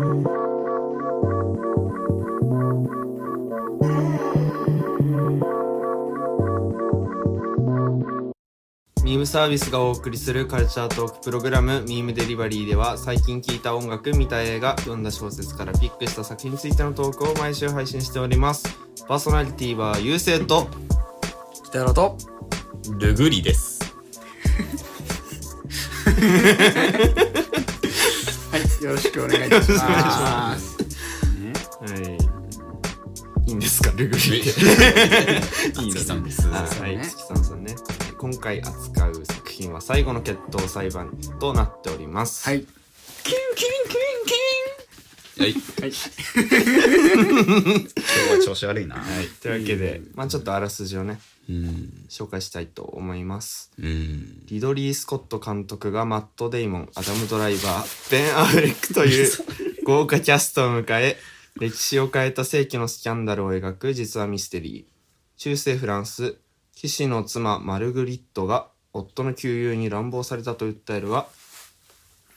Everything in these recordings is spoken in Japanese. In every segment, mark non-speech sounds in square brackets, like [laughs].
ミームサービスがお送りするカルチャートークプログラムミームデリバリーでは最近聴いた音楽、見た映画、読んだ小説からピックした作品についてのトークを毎週配信しております。パーソナリティはゆうせいと北野とルグリです。[laughs] はいよろしくお願いいたしまますはい。いいんですか、ルグリって。[laughs] いい月さんですあはい、ね月さんさんね。今回扱う作品は最後の決闘裁判となっております。はいはい。はい [laughs] 今日は調子悪いな。はい。というわけで、まあちょっとあらすじをね、うん。紹介したいと思います。うん。リドリー・スコット監督がマット・デイモン、アダム・ドライバー、ベン・アフレックという豪華キャストを迎え、歴史を変えた世紀のスキャンダルを描く実話ミステリー。中世フランス、騎士の妻マルグリットが夫の旧友に乱暴されたと訴えるが、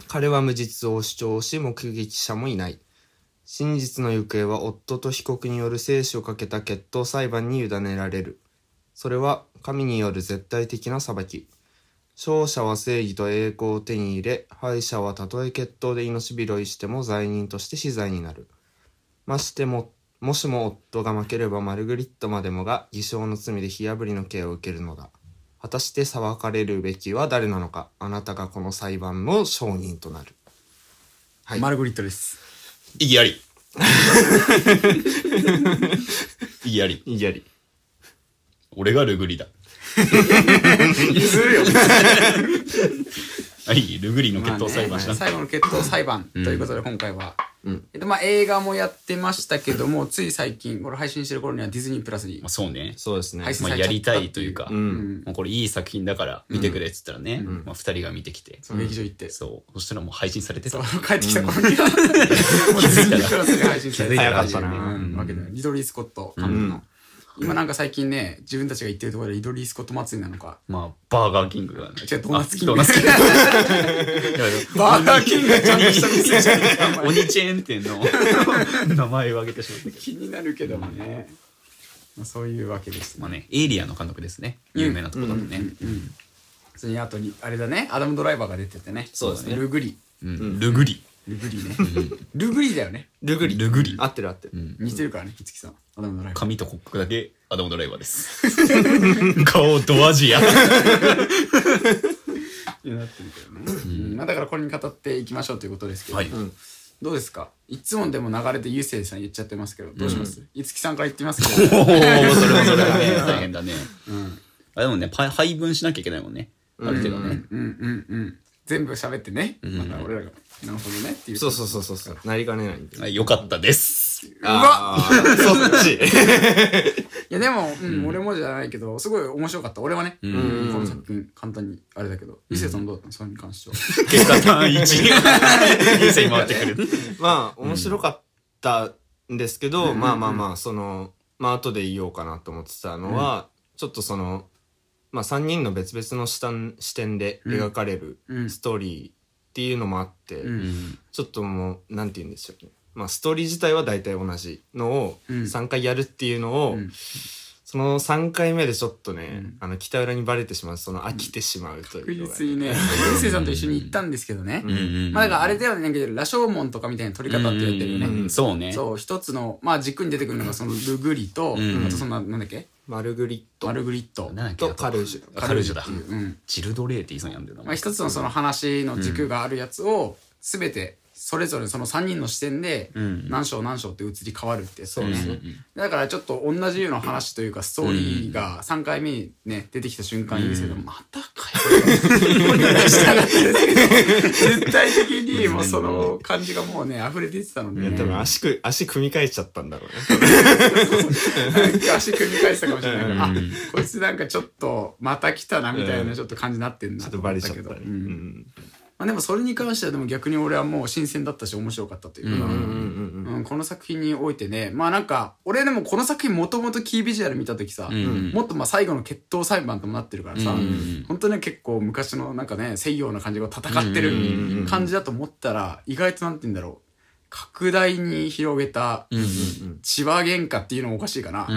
彼は無実を主張し目撃者もいない。真実の行方は夫と被告による生死をかけた決闘裁判に委ねられる。それは神による絶対的な裁き。勝者は正義と栄光を手に入れ、敗者はたとえ決闘で命拾いしても罪人として死罪になる。ましても、もしも夫が負ければマルグリットまでもが偽証の罪で火破りの刑を受けるのだ。果たして裁かれるべきは誰なのかあなたがこの裁判の証人となる。はい。マルグリットです意義あり。[laughs] 意義あり。いぎやり。俺がルグリだ。譲るよ。はい、ルグリの決闘裁判しまあ。最後の決闘裁判ということで今回は、うん。えっとまあ映画もやってましたけどもつい最近これ配信してる頃にはディズニープラスにまあ、そうね。そうですね。まあ、やりたいというか、うん。もうこれいい作品だから見てくれっつったらね、まあ、二人が見てきて、そう劇場行って、そう。そしたらもう配信されてた。帰ってきた頃には、もう [laughs] ディズニープラスで配信されてたら。早かったなうん。わけだよリドリー・スコット監督の、今なんか最近ね自分たちが行ってるところでリドリー・スコット祭りなのか。まあ、バーガーキングがね。違うドーナツキングあドーナツキング。バーガーキングがちゃんとした店じゃねえかお前鬼チェーン店の名前を挙げてしまったけど。気になるけどもね、まあ、そういうわけですまあね、エイリアンの監督ですね。有名なとこだとね。それにあとにあれだね。アダム・ドライバーが出ててね。そうですね。ルグリ。うん。ルグリ。ルグリね。ルグリだよね。ルグリ。ルグリ。合ってる合ってる。似てるからね五木さん。アダム・ドライバー。髪と骨格だけアダムドライバーです。[laughs] 顔ドアジア。になってるけどね、うん。まあ、だからこれに語っていきましょうということですけど、はい。どうですか？いつもでも流れでゆうせいさん言っちゃってますけどどうします、いつきさんから言ってみますけど。[laughs] おお、それはそれはね、大変だね。あでもね、パ配分しなきゃいけないもんね。ある程度ね。うんうんうん全部喋ってね、また俺らがなるほどねっていう。そうそうそうそうそう。なりかねないんで。はいよかったです。うわ。あーそっち。[laughs] いやでも、うん俺もじゃないけどすごい面白かった。俺はね、ん。この作品簡単にあれだけど。ゆうせいさんどうだったの？それに関しては。結果単1。優勢に回ってくる。まあ、面白かったんですけど、まあまあまあ、その、まあ後で言おうかなと思ってたのは、ちょっとその、まあ3人の別々の視点視点で描かれるうん。ストーリーっていうのもあって、ん。ちょっともう、なんて言うんでしょうね。まあストーリー自体は大体同じのをうん。3回やるっていうのを、うん。その3回目でちょっとね、あの北裏にバレてしまう、その飽きてしまうと確いうのが実にねゆうせいさんと一緒に行ったんですけどね、うん。うんまあだからあれだよね羅生門とかみたいな撮り方って言ってるよね、うんそうね。そう一つのまあ軸に出てくるのがそのルグリと、ん。あとそのなんだっけ？マルグリット。マルグリット。なんだっけ？とカルージュ。カルージュだううん。チルドレーって言いそうになるんだよな。まあ、一つのその話の軸があるやつを全てそれぞれその3人の視点でん。何章何章って移り変わるってやつね。そうですね。だからちょっと同じような話というかストーリーが3回目にね出てきた瞬間いいですけど、またかよ。これ。したかったですけど絶対的にもうその感じがもうね溢れ。出てたので、ね、多分足く、足組み替えちゃったんだろうね。足組み返したかもしれ。ないから、あこいつなんかちょっとまた来たなみたいなちょっと感じになってんなちょっとバレちゃけど、ったね。ううんん。まあ、でもそれに関してはでも逆に俺はもう新鮮だったし面白かったというか、うんうんうんうんこの作品においてね。まあなんか俺でもこの作品もともとキービジュアル見た時さ、んもっとまあ最後の決闘裁判ともなってるからさ、うん本当に結構昔のなんかね西洋な感じが戦ってうんうんうんうんる感じだと思ったら意外となんて言うんだろう拡大に広げた千葉喧嘩っていうのもおかしいかな。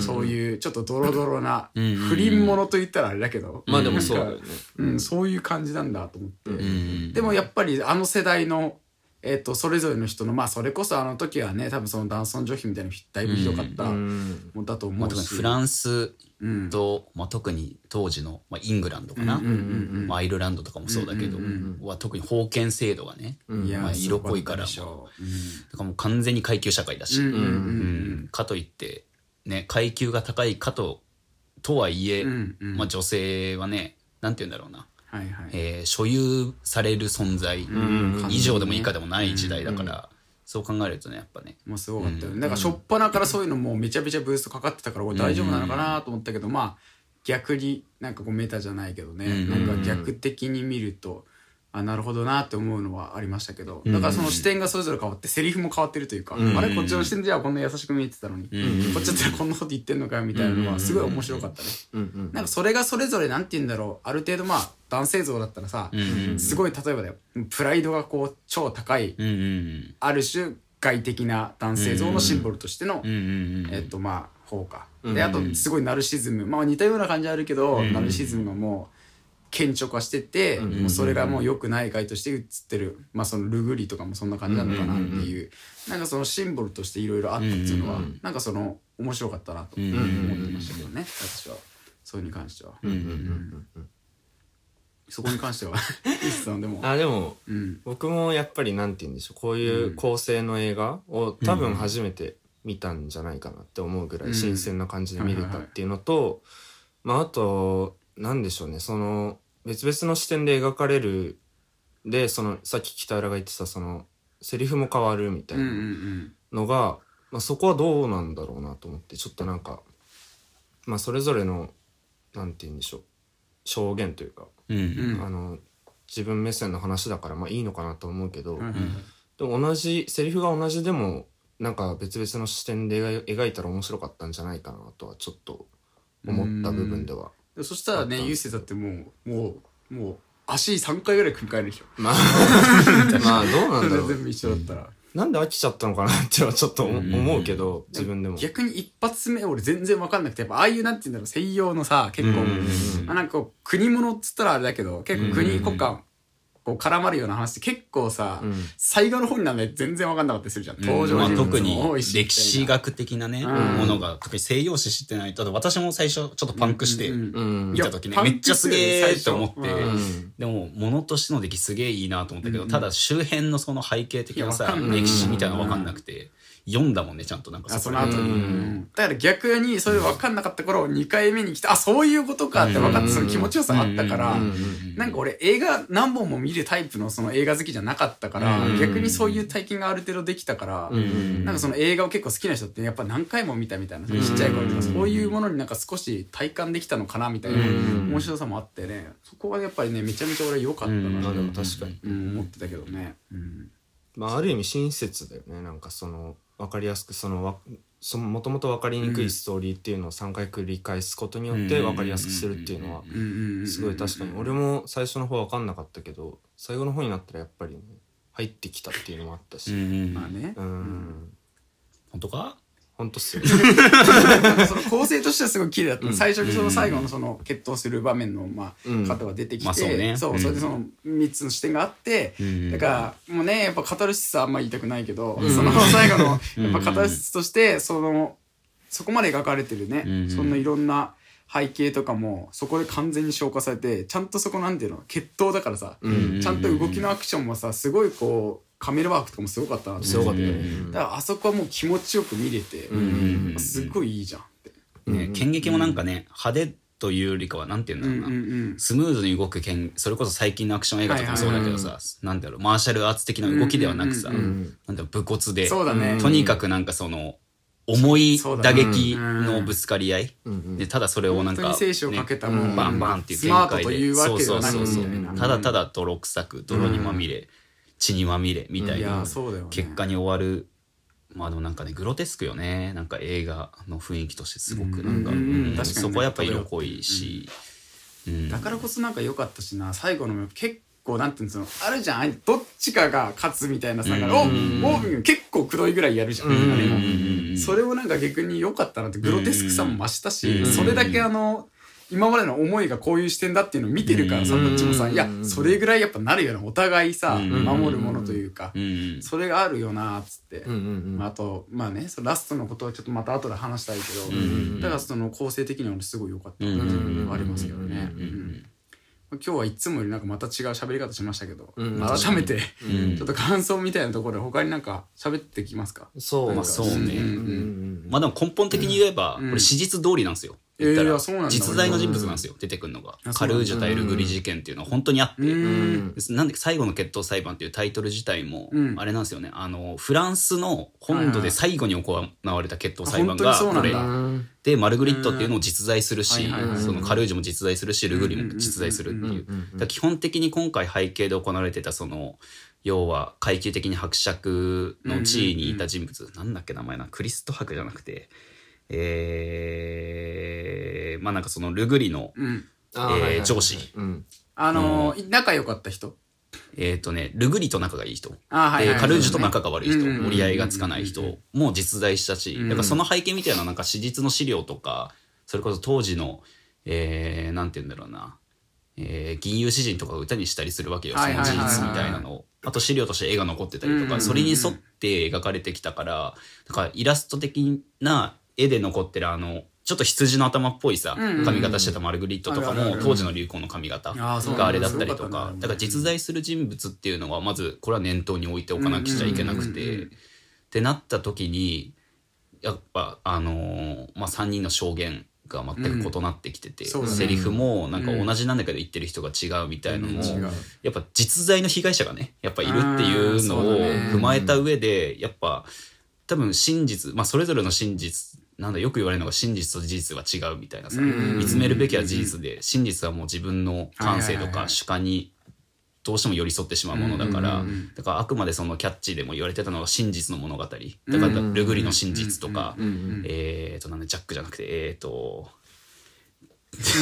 そういうちょっとドロドロなうん不倫者と言ったらあれだけど、まあでもそう。うん、そういう感じなんだと思って。でもやっぱりあの世代の、えっとそれぞれの人のまあそれこそあの時はね多分その男尊女卑みたいなのだいぶひどかったうん。もんだとまあ、思うし、フランスうんと、まあ、特に当時の、まあ、イングランドかな、まあ、アイルランドとかもそうだけど、は特に封建制度がね、まあ、色濃いからだからもう完全に階級社会だし、かといって、ね、階級が高いかととはいえ、まあ、女性はねなんて言うんだろうな、はいはい、えー所有される存在。ん以上でも以下でもない時代だから、そう考えるとねやっぱね。もうすごかったよね。だから初っ端からそういうのもうめちゃめちゃブーストかかってたから、これ大丈夫なのかなと思ったけど、まあ逆になんかこうメタじゃないけどね、うん。なんか逆的に見ると、あ、なるほどなって思うのはありましたけど、だからその視点がそれぞれ変わって、セリフも変わってるというか、ん。あれこっちの視点ではこんな優しく見えてたのに、ん。こっちだったらこんなこと言ってんのかよみたいなのはすごい面白かったね。うん。うん。なんかそれがそれぞれなんて言うんだろう、ある程度まあ男性像だったらさ、うん。すごい例えばだよ、プライドがこう超高い、うん。うん。ある種外的な男性像のシンボルとしての、うん。うん。うん。えっとまあ方か。うん。であとすごいナルシズム。まあ似たような感じあるけど、ナルシズムがもう顕著化してて、もうそれがもう良くない害として映ってる。まあそのルグリとかもそんな感じなのかなっていう、なんかそのシンボルとしていろいろあったっていうのは、なんかその面白かったなと思ってましたけどね、私は。それに関しては、うんうんそこに関しては。[laughs] イスさんでも。あ、でも、うん。僕もやっぱりなんて言うんでしょう。こういう構成の映画を多分初めて見たんじゃないかなって思うぐらい新鮮な感じで見れたっていうのと、まああとなんでしょうね。その別々の視点で描かれるでそのさっき北浦が言ってたそのセリフも変わるみたいうんうんうなん。のが、まあ、そこはどうなんだろうなと思ってちょっとなんかまあそれぞれのなんて言うんでしょう証言というか、うんうん。あの自分目線の話だからまあいいのかなと思うけど、うんでも同じセリフが同じでもなんか別々の視点で描いたら面白かったんじゃないかなとはちょっと思った部分では。でそしたらねゆうせいだってもうもうもう足3回ぐらい組み替えるでしょ。まあ。[laughs] まあどうなんだろう。全部一緒だったら、なんで飽きちゃったのかなってはちょっと思うけど自分でも。逆に一発目俺全然分かんなくてやっぱああいうなんて言うんだろう西洋のさ結構、うんまあ、なんか国物っつったらあれだけど結構国、うん。国家こう絡まるような話って結構さ、うん。最後の方になんで全然分かんなかったりするじゃん。登場まあ、人物特に歴史学的なね、うん。ものが特に西洋史知ってないと私も最初ちょっとパンクして見た時ねめっちゃすげえって思って、でも物としての出来すげえいいなと思ったけど、ただ周辺のその背景的ないさ歴史みたいなの分かんなくて、読んだもんねちゃんと。なんかあその後に、だから逆にそれ分かんなかった頃2回目に来てあそういうことかって分かってその気持ちよさあったから、うんなんか俺映画何本も見るタイプのその映画好きじゃなかったから、うん。逆にそういう体験がある程度できたから、ん。なんかその映画を結構好きな人ってやっぱ何回も見たみたいな、ちっちゃい頃とかそういうものになんか少し体感できたのかなみたいなうん。面白さもあってね。そこはやっぱりねめちゃめちゃ俺良かったなと、確かに。うん、思ってたけどね、うん。まあある意味親切だよね。なんかその分かりやすくそのわそのもともと分かりにくいストーリーっていうのを3回繰り返すことによって分かりやすくするっていうのはすごい確かに。俺も最初の方分かんなかったけど最後の方になったらやっぱりね入ってきたっていうのもあったし。まあね、うん。本当か？本当っすよ [laughs] その構成としてはすごい綺麗だった、最初にその最後のその決闘する場面のまあうん。方が出てきて、まあそうね。そううんそれでその3つの視点があって、ん。だからもうねやっぱカタルシスはあんま言いたくないけど、その [laughs] 最後のやっぱカタルシスとしてそのそこまで描かれてるね、うん。そんないろんな背景とかもそこで完全に消化されてちゃんとそこなんていうの決闘だからさ、ん。ちゃんと動きのアクションもさすごいこうカメラワークとかもすごかったなとすごか思っだからあそこはもう気持ちよく見れて、ん。すごいいいじゃんって。ね剣撃もなんかね派手というよりかはなんて言うんだろうな、うんスムーズに動く剣それこそ最近のアクション映画とかもそうだけどさ、なんだろうマーシャルアーツ的な動きではなくさ、うんうんなんだろう武骨でそうだね。とにかくなんかその重い打撃のぶつかり合い、んでただそれをなんか、本当に生死をかけたねもうバンバンっていうスマートというわけではなくそうそうそうそう。みたいなただただ泥臭く泥にまみれ、血にまみれみたいな結果に終わるまあでもなんかねグロテスクよねなんか映画の雰囲気としてすごくなんか,、うんうん確かにねそこはやっぱ色濃いし、うんだからこそなんか良かったしな最後の結構なんていうのあるじゃんどっちかが勝つみたいなさうんおお結構くどいぐらいやるじゃん、うんあれもそれをなんか逆に良かったなってグロテスクさも増したし、うんそれだけあの今までの思いがこういう視点だっていうのを見てるからさ、うん。どっちもさ、うん。いやそれぐらいやっぱなるよなお互いさ、うん。守るものというか、うん。それがあるよなっつって、まあ、あとまあねそのラストのことはちょっとまた後で話したいけど、んだからその構成的にはすごい良かったっていうのがありますけどね。うんうん今日はいつもよりなんかまた違う喋り方しましたけど、うん。改めて、うん。ちょっと感想みたいなところで他になんか喋ってきますか？そう。まあそうね。うんうんうん。まあでも根本的に言えば、うん。これ史実通りなんですよ。言ったら。えーいやそうなんだ。実在の人物なんですよ、出てくるのが。あ。カルージュ対ルグリ事件っていうのは本当にあって。うん。なんで最後の決闘裁判っていうタイトル自体も、うん。あれなんですよね。あの、フランスの本土で最後に行われた決闘裁判あがこれ。で、マルグリットっていうのを実在するしそのカルージュも実在するし、ルグリも実在するっていう。基本的に今回背景で行われてたその、要は階級的に伯爵の地位にいた人物、なんだっけ名前な、クリスト伯じゃなくて、えー、まあなんかそのルグリの、うん。あーはいはいはいえー上司。うん。あのー仲良かった人？えっ、とね、ルグリと仲がいい人。あーはいはいカルージュと仲が悪い人、うんうんうん折り合いがつかない人も実在したし、うん。だからその背景みたいななんか史実の資料とか、それこそ当時の、えー、なんて言うんだろうな、えー、銀融詩人とかが歌にしたりするわけよ、その事はいはいはい。はい実みたいなのを。あと資料として絵が残ってたりとか、それに沿って描かれてきたから、だからイラスト的な絵で残ってるあの、ちょっと羊の頭っぽいさ、髪型してたマルグリットとかも当時の流行の髪型があれだったりとか。だから実在する人物っていうのはまずこれは念頭に置いておかなくちゃいけなくて。ってなった時にやっぱあのーまあ3人の証言が全く異なってきてて、セリフもなんか同じなんだけど言ってる人が違うみたいなのも、やっぱ実在の被害者がねやっぱいるっていうのを踏まえた上でやっぱ多分真実まあそれぞれの真実なんだよく言われるのが真実と事実は違うみたいなさ、うん。見つめるべきは事実で真実はもう自分の感性とか主観にどうしても寄り添ってしまうものだから、だからあくまでそのキャッチーでも言われてたのが真実の物語だからルグリの真実とか、えーとなんでジャックじゃなくてえーと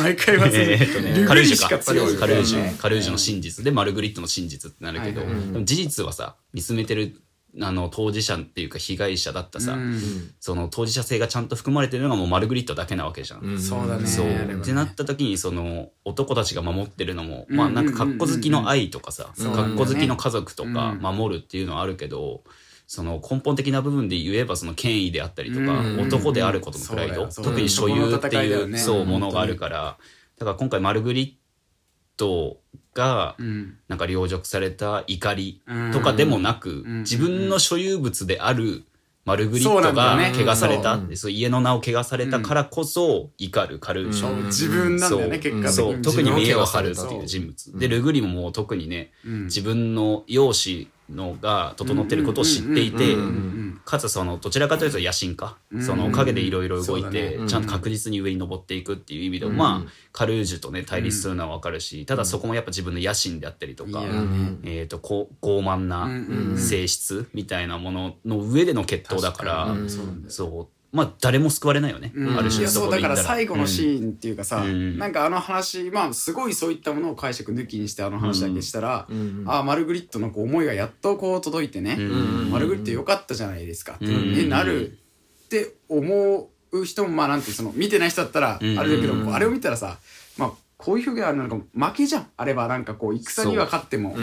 毎回 [laughs] カルージュか。カルージねュ。カルージュの真実。で、マルグリットの真実ってなるけど、事実はさ、見つめてる、あの、当事者っていうか被害者だったさ、うん。その当事者性がちゃんと含まれてるのがもうマルグリットだけなわけじゃん。そうだね。そう。ね。ってなった時に、その、男たちが守ってるのも、うん。まあなんか格好好きの愛とかさ、そうなんだよね。格好好きの家族とかうん。守るっていうのはあるけど、その根本的な部分で言えばその権威であったりとか、うん。男であることのプライド、特に所有っていう、そうものがあるから、だから今回マルグリットがうん。なんか凌辱された怒りとかでもなく、ん。自分の所有物であるマルグリットが怪我された、家の名を怪我されたからこそ怒るカルージュ、うん。自分なんだよね結果的に。そう。特に見栄を張るっていう。人物。でルグリももう特にね、うん。自分の容姿のが整ってることを知っていてかつそのどちらかというと野心家、うん。その影でいろいろ動いて、ね。ちゃんと確実に上に登っていくっていう意味でも、うん。まあカルージュとね対立するのは分かるし、ただそこもやっぱ自分の野心であったりとか、えー、とこう傲慢な性質みたいなものの上での決闘だから、そうまあ誰も救われないよね、うん。ある種いやそうだから最後のシーンっていうかさ、うん。なんかあの話まあすごいそういったものを解釈抜きにしてあの話だけしたら、うん。ああマルグリットのこう思いがやっとこう届いてね、うん。マルグリットよかったじゃないですかって、うん。ねなるって思う人もまあなんてその見てない人だったらあうん。れだけど、あれを見たらさまあこういう表現あるのなんか負けじゃんあればなんかこう戦には勝っても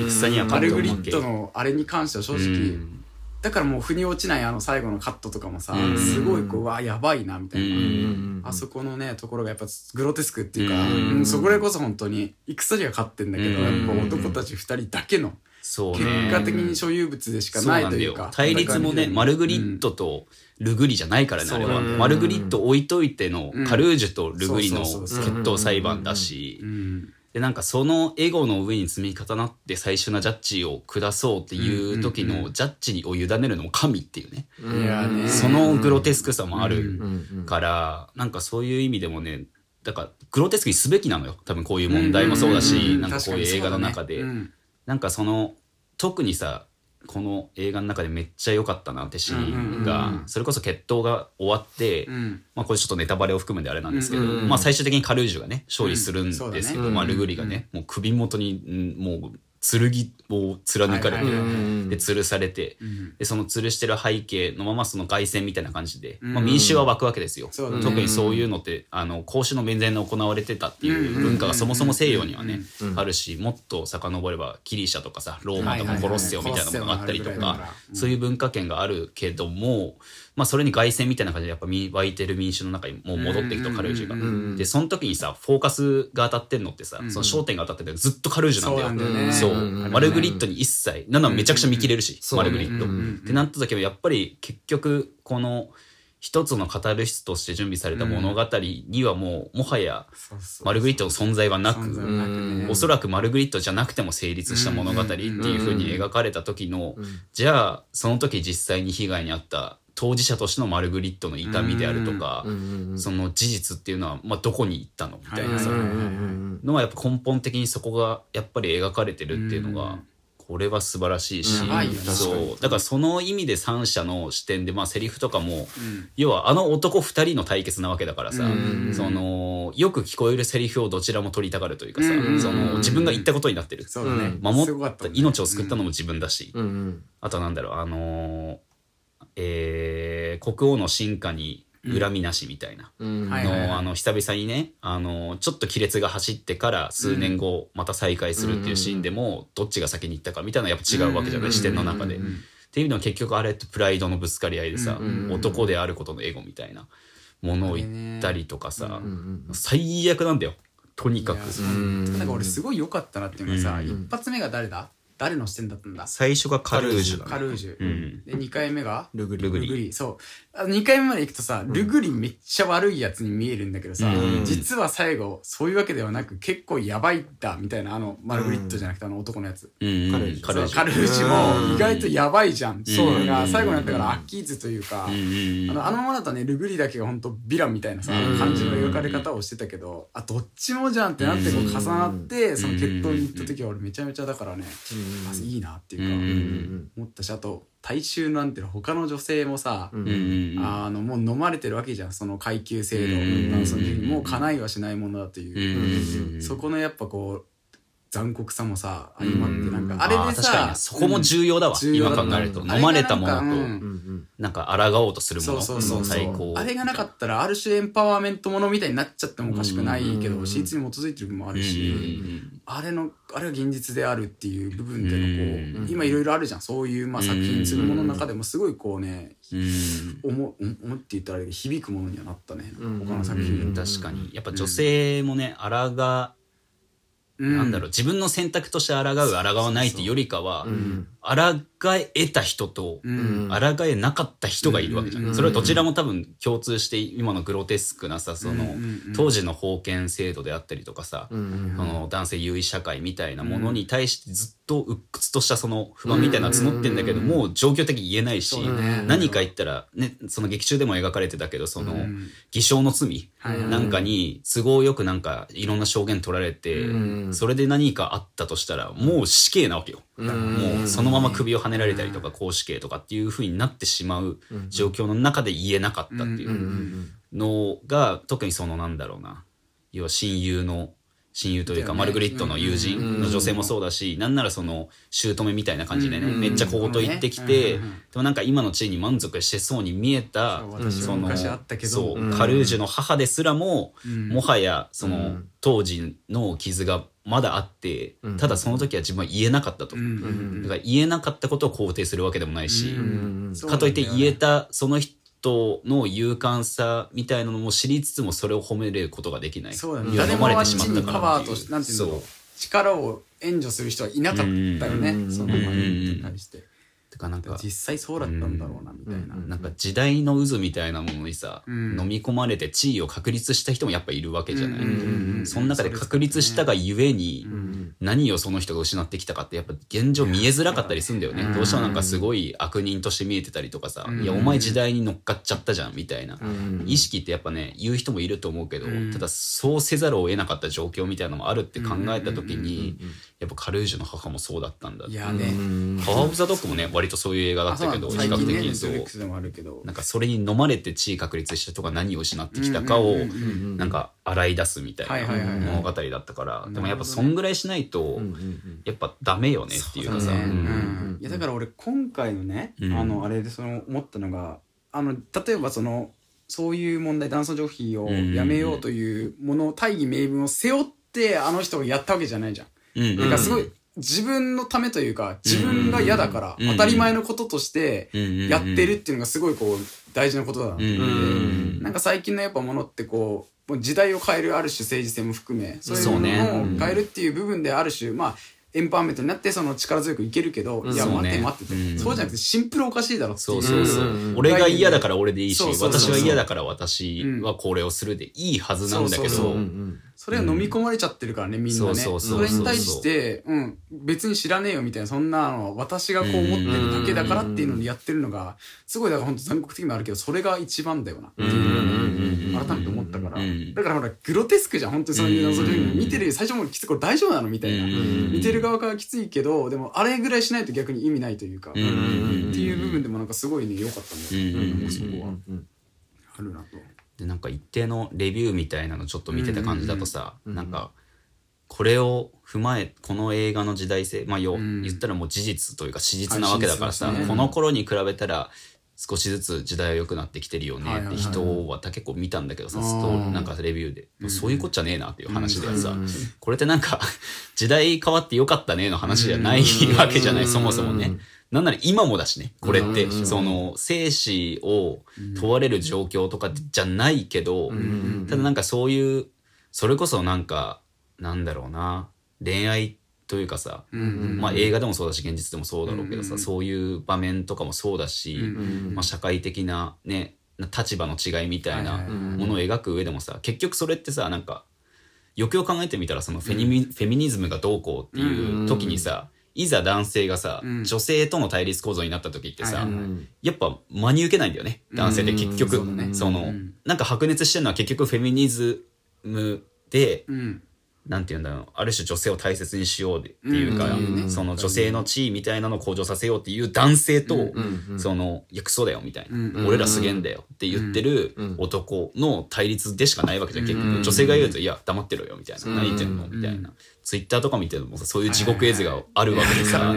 マルグリットのあれに関しては正直、うんだからもう腑に落ちないあの最後のカットとかもさ、うん。すごいこううわやばいなみたいな、うん。あそこのねところがやっぱグロテスクっていうか、そこでこそ本当に戦には勝ってんだけど、うん。やっぱ男たち二人だけの結そうね。果的に所有物でしかないというかなんだよ。対立もねマルグリットとルグリじゃないからね、あれは。マルグリット置いといてのうん。カルージュとルグリの決闘裁判だし、うんでなんかそのエゴの上に積み重なって最終なジャッジを下そうっていう時のジャッジにを委ねるのも神っていうね、いやね。そのグロテスクさもあるうんうんから、なんかそういう意味でもねだからグロテスクにすべきなのよ。多分こういう問題もそうだし、んなんかこういう映画の中で、ね。なんかその特にさこの映画の中でめっちゃ良かったなってシーンが、それこそ決闘が終わって、まあこれちょっとネタバレを含むんであれなんですけど、まあ最終的にカルージュがね勝利するんですけど、まあルグリがね、もう首元にんもう剣を貫かれて、で吊るされて、うん。でその吊るしてる背景のままその凱旋みたいな感じで、うん。まあ、民衆は湧くわけですよ、特にそういうのってあの公衆の面前で行われてたっていう文化がそもそも西洋にはね、うんあるしもっと遡ればギリシャとかさローマとかコロッセオみたいなものがあったりとかそういう文化圏があるけども、まあ、それに凱旋みたいな感じでやっぱみ湧いてる民衆の中にもう戻っていくとカルージュが。うんうんうんでその時にさフォーカスが当たってんのってさ、その焦点が当たってるのずっとカルージュなんだよ。そうね。マルグリットに一切なんならめちゃくちゃ見切れるし、うんマルグリット。うんうん。ってなった時もやっぱり結局この一つのカタルシスとして準備された物語にはもうもはやマルグリットの存在はなくおそらくマルグリットじゃなくても成立した物語っていう風に描かれた時のじゃあその時実際に被害に遭った当事者としてのマルグリットの痛みであるとかその事実っていうのはまあどこに行ったのみたいなさのはやっぱ根本的にそこがやっぱり描かれてるっていうのが、これは素晴らしいし、そう。だからその意味で三者の視点でまあセリフとかも、要はあの男二人の対決なわけだからさ、うんそのよく聞こえるセリフをどちらも取りたがるというかさ、うんその自分が言ったことになってる、守った命を救ったのも自分だし、あとはなんだろうあのーえー国王の進化に恨みなしみたいな。のあの久々にねあのちょっと亀裂が走ってから数年後また再会するっていうシーンでもどっちが先に行ったかみたいなのはやっぱ違うわけじゃない視点の中で。っていうのは結局あれってプライドのぶつかり合いでさ男であることのエゴみたいなものを言ったりとかさ最悪なんだよ。とにかく。なんか俺すごい良かったなっていうのはさ、一発目が誰だ？誰の視点だったんだ？最初がカルージュだね。カルージュ、うん。で2回目が？ルグリ。ルグリ。ルグリ。そう。あの2回目まで行くとさ、ルグリめっちゃ悪いやつに見えるんだけどさ、うん。実は最後そういうわけではなく結構やばいんだみたいなあのマルグリットじゃなくてあの男のやつ、うんうん。カルージュ。カルージュ。カルージュも意外とやばいじゃん、そうのが最後になったからアッキーズというか、あのあのままだとねルグリだけが本当ヴィランみたいなさ、うん。感じの描かれ方をしてたけどあどっちもじゃんってなってこう重なって、その決闘に行った時は俺めちゃめちゃだからね、あいいなっていうか、うん思ったしあと大衆なんていうの他の女性もさ、うんうんあのもう飲まれてるわけじゃん。その階級制度、うんそのもう叶いはしないものだという。う、んうん。そこのやっぱこう残酷さもさ相まってなんかあれでさ確かにね。そこも重要だわ、今考えると。飲まれたものと、なんか抗おうとするもの。そうそうそう対抗あれがなかったらある種エンパワーメントものみたいになっちゃってもおかしくないけど、史実に基づいてる部分もあるし、あれのあれが現実であるっていう部分でのこう、今いろいろあるじゃん。そういうまあ作品するものの中でもすごいこうね、うん。思思って言ったら響くものにはなったね、うん。他の作う品ん。確かに。やっぱ女性もね抗なんだろう自分の選択として抗う抗わないってよりかはん。抗えた人とうん。抗えなかった人がいるわけじゃん。それはどちらも多分共通して今のグロテスクなさその当時の封建制度であったりとかさその男性優位社会みたいなものに対してずっと鬱屈としたその不満みたいなの募ってんだけどもう状況的に言えないし何か言ったらねその劇中でも描かれてたけどそのん。偽証の罪なんかに都合よくなんかいろんな証言取られてそれで何かあったとしたらもう死刑なわけよ。もうそのまま首をはねられたりとか公死刑とかっていう風になってしまう状況の中で言えなかったっていうのが特にそのなんだろうな。要は親友の親友というかマルグリットの友人の女性もそうだしなんならその姑みたいな感じでねめっちゃ小言言ってきてでもなんか今の地位に満足してそうに見えたその昔あったけど。そうカルージュの母ですらももはやその当時の傷がまだあってただその時は自分は言えなかったと。だから言えなかったことを肯定するわけでもないし、かといって言えたその人の勇敢さみたいなのも知りつつもそれを褒めることができない。そうだね。誰もあっちにまったから。パワーとしてなんていうんだろうそう。力を援助する人はいなかったよね。そのマリに対して。てかなんか実際そうだったんだろうなみたいな。なんか時代の渦みたいなものにさ、飲み込まれて地位を確立した人もやっぱいるわけじゃない。その中で確立したがゆえに、何をその人が失ってきたかってやっぱ現状見えづらかったりするんだよね。どうしてもなんかすごい悪人として見えてたりとかさ、いやお前時代に乗っかっちゃったじゃんみたいな、意識ってやっぱね言う人もいると思うけど、ただそうせざるを得なかった状況みたいなのもあるって考えた時に、やっぱカルージュの母もそうだったんだいやね。パワーオブザドッグもね割とそういう映画だったけど比較的そう。なんかそれに飲まれて地位確立した人が何を失ってきたかをなんか洗い出すみたいな物語だったからでもやっぱそんぐらいしないないと、うんうんやっぱダメよねっていうかさ。いやだから俺今回のね、うん。あのあれでその思ったのがあの例えばそのそういう問題男尊女卑をやめようというもの大義名分を背負ってあの人がやったわけじゃないじゃん。うんだからすごい自分のためというか自分が嫌だからうん当たり前のこととしてうんやってるっていうのがすごいこう大事なことだなってうんうん。なんか最近のやっぱものってこうもう時代を変えるある種政治性も含めそういうのを変えるっていう部分である種まあエンパワーメントになってその力強くいけるけど、いや待って待ってって、うん。そうじゃなくてシンプルおかしいだろっていそううそうそう、うん。俺が嫌だから俺でいいし私は嫌だから私はこれをするでいいはずなんだけど。それは飲み込まれちゃってるからね、みんなね。それに対して、うん、別に知らねえよみたいなそんなのは私がこう思ってるだけだからっていうのにやってるのがすごいだから本当残酷的にもあるけどそれが一番だよなっていうのを改めて思ったから、うんだからほらグロテスクじゃん本当にそういう謎の見てる最初もきついこれ大丈夫なの？みたいな、うん見てる側からきついけどでもあれぐらいしないと逆に意味ないというか、っていう部分でもなんかすごいね良かったんだよ、うんなんかそこはうんあるなと。でなんか一定のレビューみたいなのちょっと見てた感じだとさ、なんかこれを踏まえこの映画の時代性まあよ、ん。言ったらもう事実というか史実なわけだからさ、この頃に比べたら少しずつ時代は良くなってきてるよねって人は結構見たんだけどさ、うん。ストなんかレビューで、そういうこっちゃねえなっていう話でさ、これってなんか [laughs] 時代変わってよかったねの話じゃないわけじゃない、そもそもね。なんなら今もだしね、これって、その生死を問われる状況とかじゃないけど、ただなんかそういう、それこそなんか、なんだろうな、恋愛というかさ、まあ映画でもそうだし現実でもそうだろうけどさ、そういう場面とかもそうだし、まあ社会的なね、立場の違いみたいなはいはいはいものを描く上でもさ、結局それってさ、なんか、よくよく考えてみたらそのフェニミ、フェミニズムがどうこうっていう時にさ、いざ男性がさ、ん。女性との対立構造になった時ってさ、はいはいはい。やっぱ真に受けないんだよね男性って結局、そうだね。その、なんか白熱してるのは結局フェミニズムで、うんなんて言うんだろう。ある種女性を大切にしようっていうか、その女性の地位みたいなのを向上させようっていう男性と、そのいやクソだよみたいな、うん俺らすげえんだよって言ってる男の対立でしかないわけじゃん結局、女性が言うといや黙ってろよみたいな、何言ってんの？みたいな、ツイッターとか見てもさそういう地獄絵図があるわけでさ、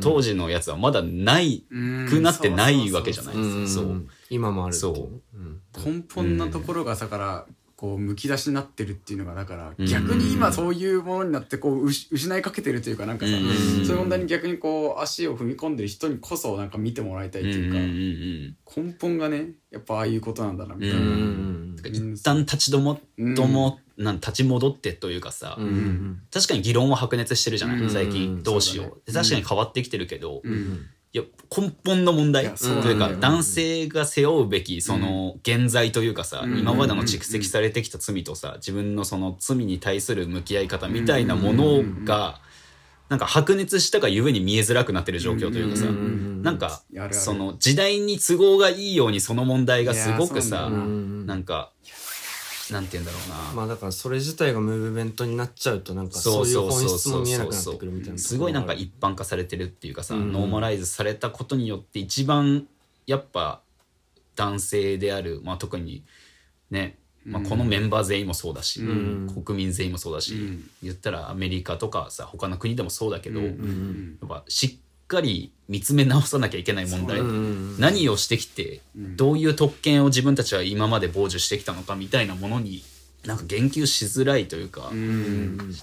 当時のやつはまだないくなってないわけじゃない、うんそう。今もあるそう。うん。根本なところがだからこうむき出しになってるっていうのがだから逆に今そういうものになってこう失いかけてるというかなんかさそういう問題に逆にこう足を踏み込んでる人にこそなんか見てもらいたいというか根本がねやっぱああいうことなんだなみたいな。一旦立ち止まとも、なん立ち戻ってというかさ、うん確かに議論は白熱してるじゃない、うん。最近どうしようで確かに変わってきてるけど、や根本の問題。というか男性が背負うべきその現在というかさ、うん。今までの蓄積されてきた罪とさ自分のその罪に対する向き合い方みたいなものがなんか白熱したがゆえに見えづらくなってる状況というかさ、ん。なんかその時代に都合がいいようにその問題がすごくいさなんかなんて言うんだろうな、まあだからそれ自体がムーブメントになっちゃうとなんかそそうういう本質も見えなくなってくるみたいなすごいなんか一般化されてるっていうかさ、ノーマライズされたことによって一番やっぱ男性である、まあ、特にね、まあ、このメンバー全員もそうだし、国民全員もそうだし、言ったらアメリカとかさ他の国でもそうだけど、やっぱしっかり見つめ直さなきゃいけない問題、何をしてきて、どういう特権を自分たちは今まで傍受してきたのかみたいなものになんか言及しづらいというか、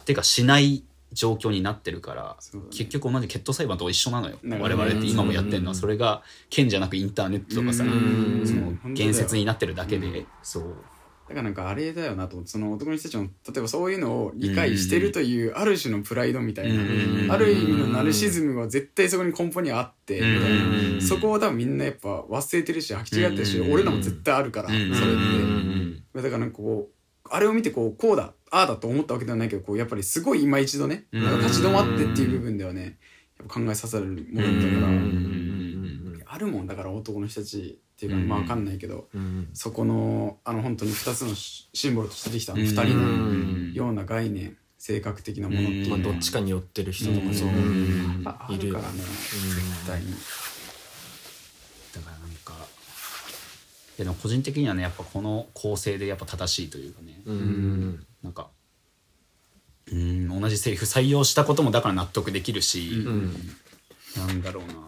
てかしない状況になってるから、結局同じ決闘裁判と一緒なのよ、我々って今もやってるのは。それが県じゃなくインターネットとかさ、その言説になってるだけで、そうだからなんかあれだよなとその男の人たちも例えばそういうのを理解してるというある種のプライドみたいなある意味のナルシズムは絶対そこに根本にあってみたいなそこを多分みんなやっぱ忘れてるし履き違ってるし俺らも絶対あるからそれって。だからなんかこうあれを見てこうこうだああだと思ったわけではないけどこうやっぱりすごい今一度ねなんか立ち止まってっていう部分ではねやっぱ考えさせられるものだから。あるもんだから男の人たちっていうかまあわかんないけどそこのあの本当に2つのシシンボルとしてできた2人のような概念性格的なものっていうのは。まあどっちかに寄ってる人とかそうああるからね絶対に。だからなんかでも個人的にはねやっぱこの構成でやっぱ正しいというかね、うんなんかうん同じセリフ採用したこともだから納得できるし、うん。なんだろうな。やっ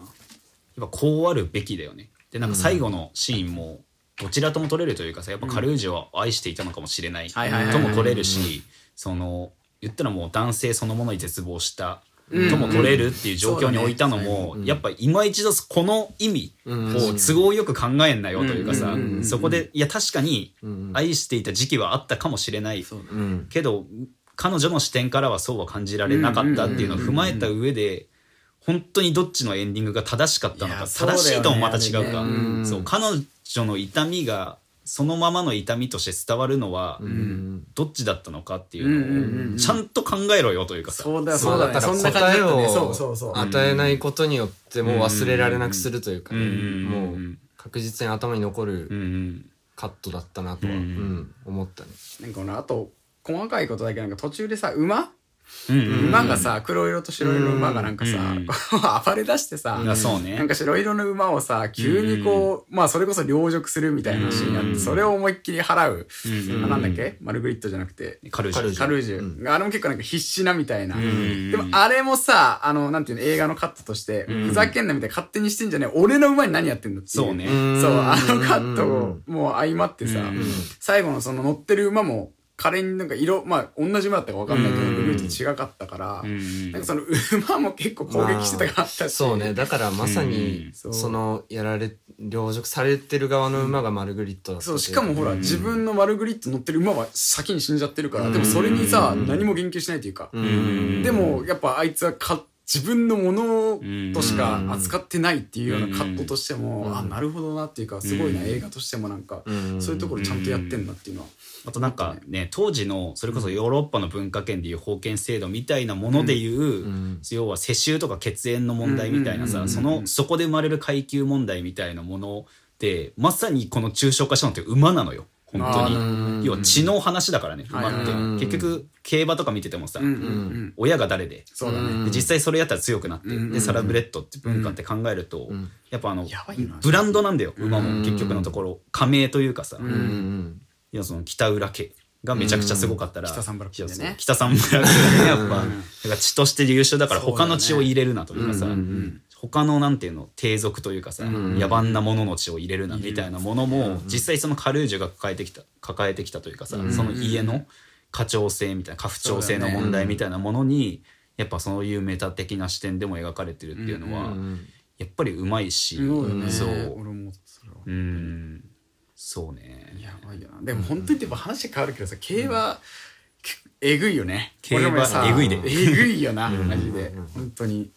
ぱこうあるべきだよねでなんか最後のシーンもどちらとも取れるというかさやっぱカルージュは愛していたのかもしれないとも取れるしその言ったらもう男性そのものに絶望したとも取れるっていう状況に置いたのもやっぱ今一度この意味を都合よく考えんなよというかさそこでいや確かに愛していた時期はあったかもしれない。うんけど彼女の視点からはそうは感じられなかったっていうのを踏まえた上で本当にどっちのエンディングが正しかったのか正しいともまた違うか。そう彼女の痛みがそのままの痛みとして伝わるのはうん。どっちだったのかっていうのをちゃんと考えろよというかさ。そうだよそそううだねだからそんな感じ答えだったそうそうそう。与えないことによってもう忘れられなくするというかね。うんもう確実に頭に残るカットだったなとは、うんうん。思ったね。なんか俺あと細かいことだけなんか途中でさ馬？馬がさ黒色と白色の馬がなんかさ [laughs] 暴れ出してさなんか白色の馬をさ急にこうまあそれこそ凌辱するみたいなシーンがあっうんてそれを思いっきり払ううなんだっけ？マルグリットじゃなくて。カルージュ。カルージュ。があれも結構なんか必死なみたいな。うんでもあれもさあのなんていうの映画のカットとしてうんふざけんなみたいな勝手にしてんじゃねえ俺の馬に何やってんのっていう。そうね。そうあのカットもう相まってさうん。最後のその乗ってる馬も可憐になんか色まあ同じ馬だったか分かんないけどうん。ルート違かったからうんなんかその馬も結構攻撃してたがあったし。そうね。だからまさにうんそのやられ凌辱されてる側の馬がマルグリットだったそうしかもほらうん。自分のマルグリット乗ってる馬は先に死んじゃってるからでもそれにさ何も言及しないというか。うん。でもやっぱあいつはか自分のものとしか扱ってないっていうようなカットとしても、うん。あなるほどなっていうかすごいな、うん。映画としてもなんか、うん。そういうところちゃんとやってんだっていうのは、あとなんかね当時のそれこそヨーロッパの文化圏でいう封建制度みたいなものでいう、ん。要は世襲とか血縁の問題みたいなさ、そのそこで生まれる階級問題みたいなものでまさにこの抽象化したのって馬なのよ本当に。要は血の話だからね馬って、結局競馬とか見ててもさ、親が誰で？そうだね、うん。で実際それやったら強くなって、うんでサラブレッドって文化って考えると、ん。やっぱあのブランドなんだよ馬うん。も結局のところ加盟というかさ、その北浦家がめちゃくちゃすごかったら、うん北三ブラックでね北三ねやっぱ。血として優秀だから他の血を入れるなというかさ他のなんていうの帝族というかさ、ん野蛮なものの血を入れるなみたいなものも、実際そのカルージュが抱えてきた抱えてきたというかさ、その家の家長制みたいな家父長制の問題みたいなものに、やっぱそういうメタ的な視点でも描かれてるっていうのは、うんやっぱりうまいし、そうう俺も思ったそれはうん。そうね。やばいよな。でも本当に言ってば話変わるけどさ競馬、えぐいよね。競馬えぐいでえぐいよなマジで。本当に